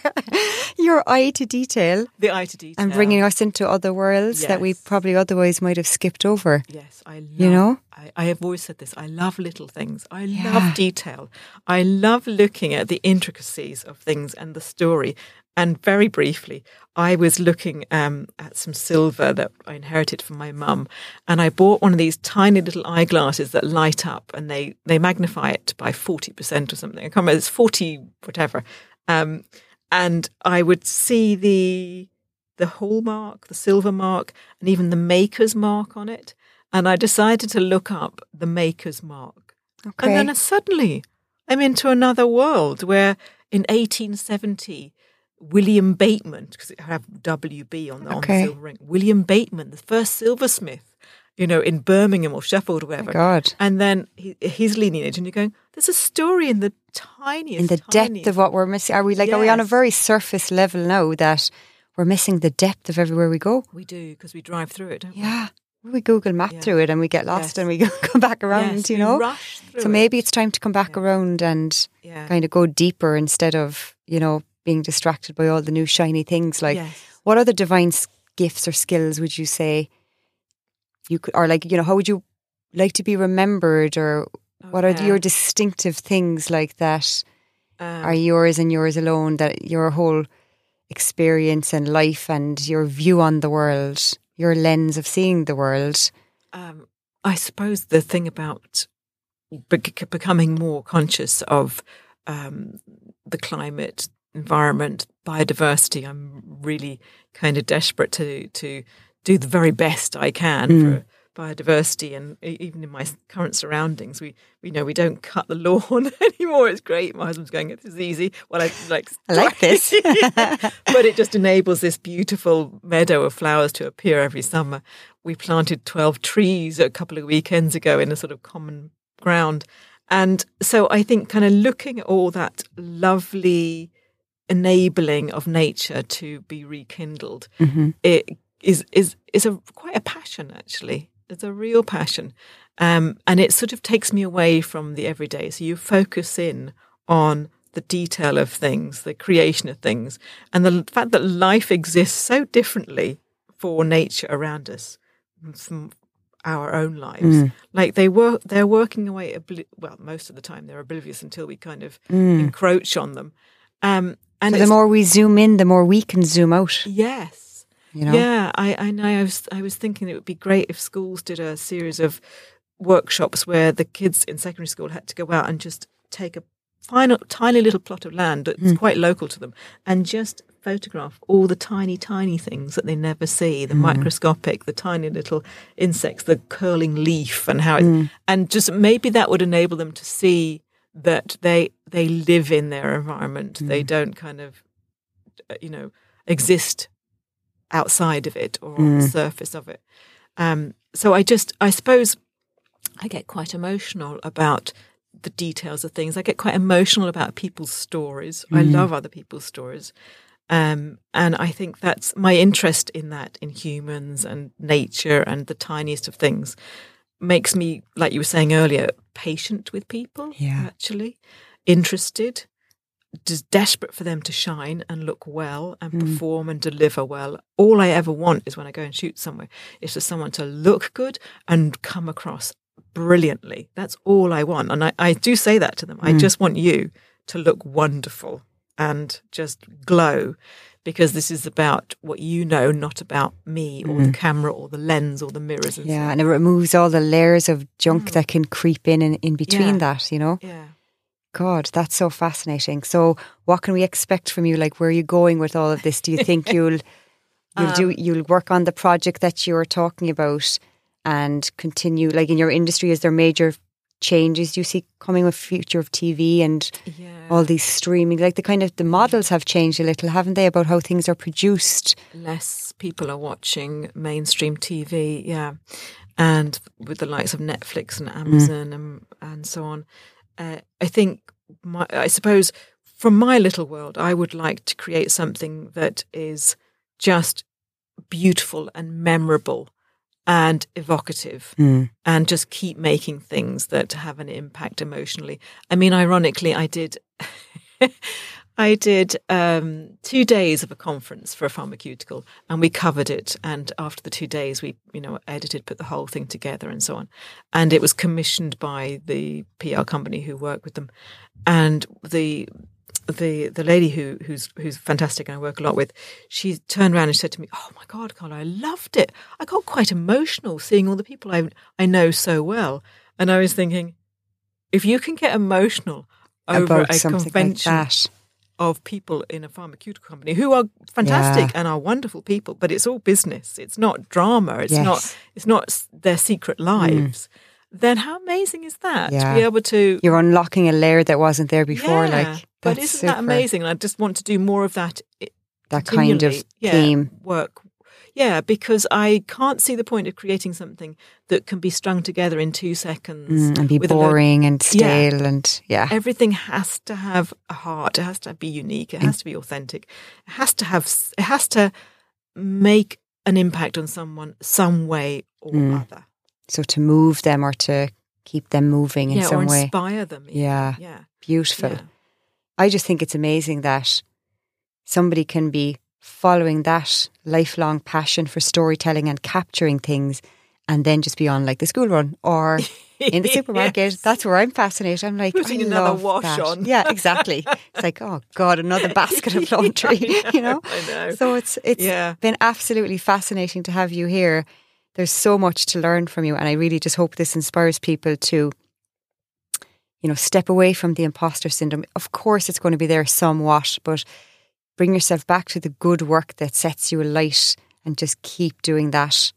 your eye to detail The eye to detail. and bringing us into other worlds that we probably otherwise might have skipped over. Yes, I love, You know? I, I have always said this. I love little things. I Yeah. love detail. I love looking at the intricacies of things and the story. And very briefly, I was looking um, at some silver that I inherited from my mum, and I bought one of these tiny little eyeglasses that light up and they they magnify it by forty percent or something. I can't remember. It's forty whatever. Um, and I would see the the hallmark, the silver mark, and even the maker's mark on it. And I decided to look up the maker's mark. Okay. And then suddenly I'm into another world where in 1870, William Bateman, because it had WB on the, on the silver ring, William Bateman, the first silversmith, you know, in Birmingham or Sheffield or My whatever. God. And then he, his lineage, and you're going, there's a story in the tiniest, In the depth of what we're missing. Are we like, are we on a very surface level now that we're missing the depth of everywhere we go? We do, because we drive through it, don't we? We Google map Yeah. through it and we get lost Yes. and we come back around, Yes, you know? So it. maybe it's time to come back Yeah. around and yeah. kind of go deeper instead of, you know, being distracted by all the new shiny things. Like, yes. what other divine gifts or skills would you say you could, or like, you know, how would you like to be remembered or what are your distinctive things like that Um, are yours and yours alone, that your whole experience and life and your view on the world, your lens of seeing the world? um, I suppose the thing about bec- becoming more conscious of um, the climate, environment, biodiversity, I'm really kind of desperate to to do the very best I can Mm. for biodiversity, and even in my current surroundings, we we know we don't cut the lawn anymore. It's great. My husband's going, "This is easy." Well, I like I like this. but it just enables this beautiful meadow of flowers to appear every summer. We planted 12 trees a couple of weekends ago in a sort of common ground. And so I think kind of looking at all that lovely enabling of nature to be rekindled, hmm it is is is a quite a passion actually. It's a real passion. Um, and it sort of takes me away from the everyday. So you focus in on the detail of things, the creation of things, and the fact that life exists so differently for nature around us from our own lives. Mm. Like they work, they're working away. Obli- well, most of the time they're oblivious until we kind of Mm. encroach on them. Um, and So the more we zoom in, the more we can zoom out. yes, You know, yeah, I, I know. I was I was thinking it would be great if schools did a series of workshops where the kids in secondary school had to go out and just take a final tiny little plot of land that's Hmm. quite local to them and just photograph all the tiny tiny things that they never see the Hmm. microscopic the tiny little insects the curling leaf and how it Hmm. and just maybe that would enable them to see that they they live in their environment they Hmm. don't kind of uh, you know exist outside of it or on Mm. the surface of it. Um, so I just, I suppose, I get quite emotional about the details of things. I get quite emotional about people's stories. I Mm. love other people's stories. Um, and I think that's my interest in that, in humans and nature and the tiniest of things, makes me, like you were saying earlier, patient with people, Yeah. actually, interested, just desperate for them to shine and look well and Mm. perform and deliver well. All I ever want is when I go and shoot somewhere is for someone to look good and come across brilliantly. That's all I want. And I, I do say that to them. I Mm. just want you to look wonderful. and just glow because this is about what you know, not about me or the camera or the lens or the mirrors. And Mm. Yeah, so and it removes all the layers of junk Mm. that can creep in and in between Yeah. that, you know? yeah. God, that's so fascinating. So, what can we expect from you? Like, where are you going with all of this? Do you think you'll you'll do Um, you'll work on the project that you're talking about and continue? Like in your industry, is there major changes you see coming with future of TV and Yeah. all these streaming? Like the kind of the models have changed a little, haven't they, about how things are produced? less people are watching mainstream TV, yeah, and with the likes of Netflix and Amazon and and so on. Uh, I think, my, I suppose, from my little world, I would like to create something that is just beautiful and memorable and evocative hmm. and just keep making things that have an impact emotionally. I mean, ironically, I did. I did um, two days of a conference for a pharmaceutical, and we covered it. And after the two days, we, you know, edited, put the whole thing together, and so on. And it was commissioned by the PR company who worked with them, and the the the lady who who's who's fantastic and I work a lot with, she turned around and said to me, "Oh my God, Karla, I loved it. I got quite emotional seeing all the people I I know so well." And I was thinking, if you can get emotional over about a something convention like that. Of people in a pharmaceutical company who are fantastic Yeah. and are wonderful people, but it's all business. It's not drama. It's not. Yes. Mm. It's not their secret lives. Then how amazing is that to be able to You're unlocking a layer that wasn't there before. yeah, Like, but isn't that amazing? And I just want to do more of that. That kind of yeah, theme. work. Yeah, because I can't see the point of creating something that can be strung together in two seconds Mm, and be with a load- boring and Yeah. stale and yeah. everything has to have a heart. It has to be unique. It has to be authentic. It has to have. It has to make an impact on someone some way or Mm. other. So to move them or to keep them moving in yeah, or some way. inspire them. even. Yeah. yeah, Beautiful. yeah. I just think it's amazing that somebody can be following that lifelong passion for storytelling and capturing things and then just be on like the school run or in the supermarket. Yes. That's where I'm fascinated. I'm like, Putting I another love wash that. on. Yeah, exactly. it's like, oh God, another basket of laundry, I you know? I know. So it's it's Yeah. been absolutely fascinating to have you here. There's so much to learn from you, and I really just hope this inspires people to, you know, step away from the imposter syndrome. Of course, it's going to be there somewhat, but bring yourself back to the good work that sets you alight, and just keep doing that.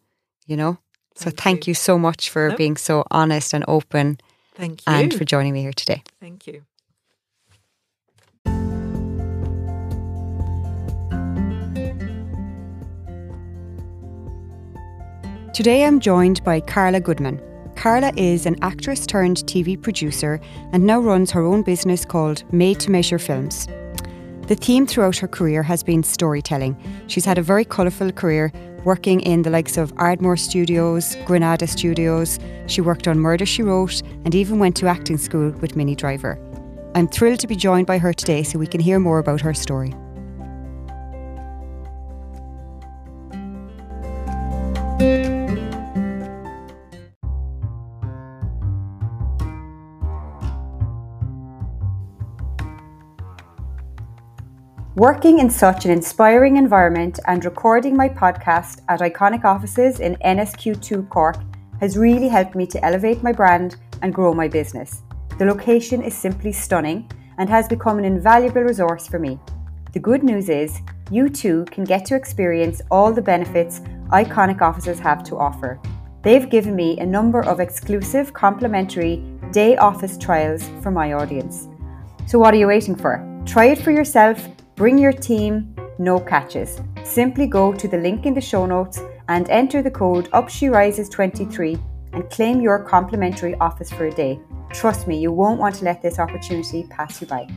You know. So Thank thank you. you so much for No. being so honest and open, Thank you. and for joining me here today. Thank you. Today I'm joined by Karla Goodman. Karla is an actress turned TV producer and now runs her own business called Made to Measure Films. The theme throughout her career has been storytelling. She's had a very colourful career working in the likes of Ardmore Studios, Granada Studios. She worked on Murder She Wrote and even went to acting school with Minnie Driver. I'm thrilled to be joined by her today so we can hear more about her story. Working in such an inspiring environment and recording my podcast at iconic offices in NSQ2 Cork has really helped me to elevate my brand and grow my business. The location is simply stunning and has become an invaluable resource for me. The good news is, you too can get to experience all the benefits iconic offices have to offer. They've given me a number of exclusive complimentary day office trials for my audience. So, what are you waiting for? Try it for yourself, bring your team, no catches. Simply go to the link in the show notes and enter the code UpSheRises23 and claim your complimentary office for a day. Trust me, you won't want to let this opportunity pass you by.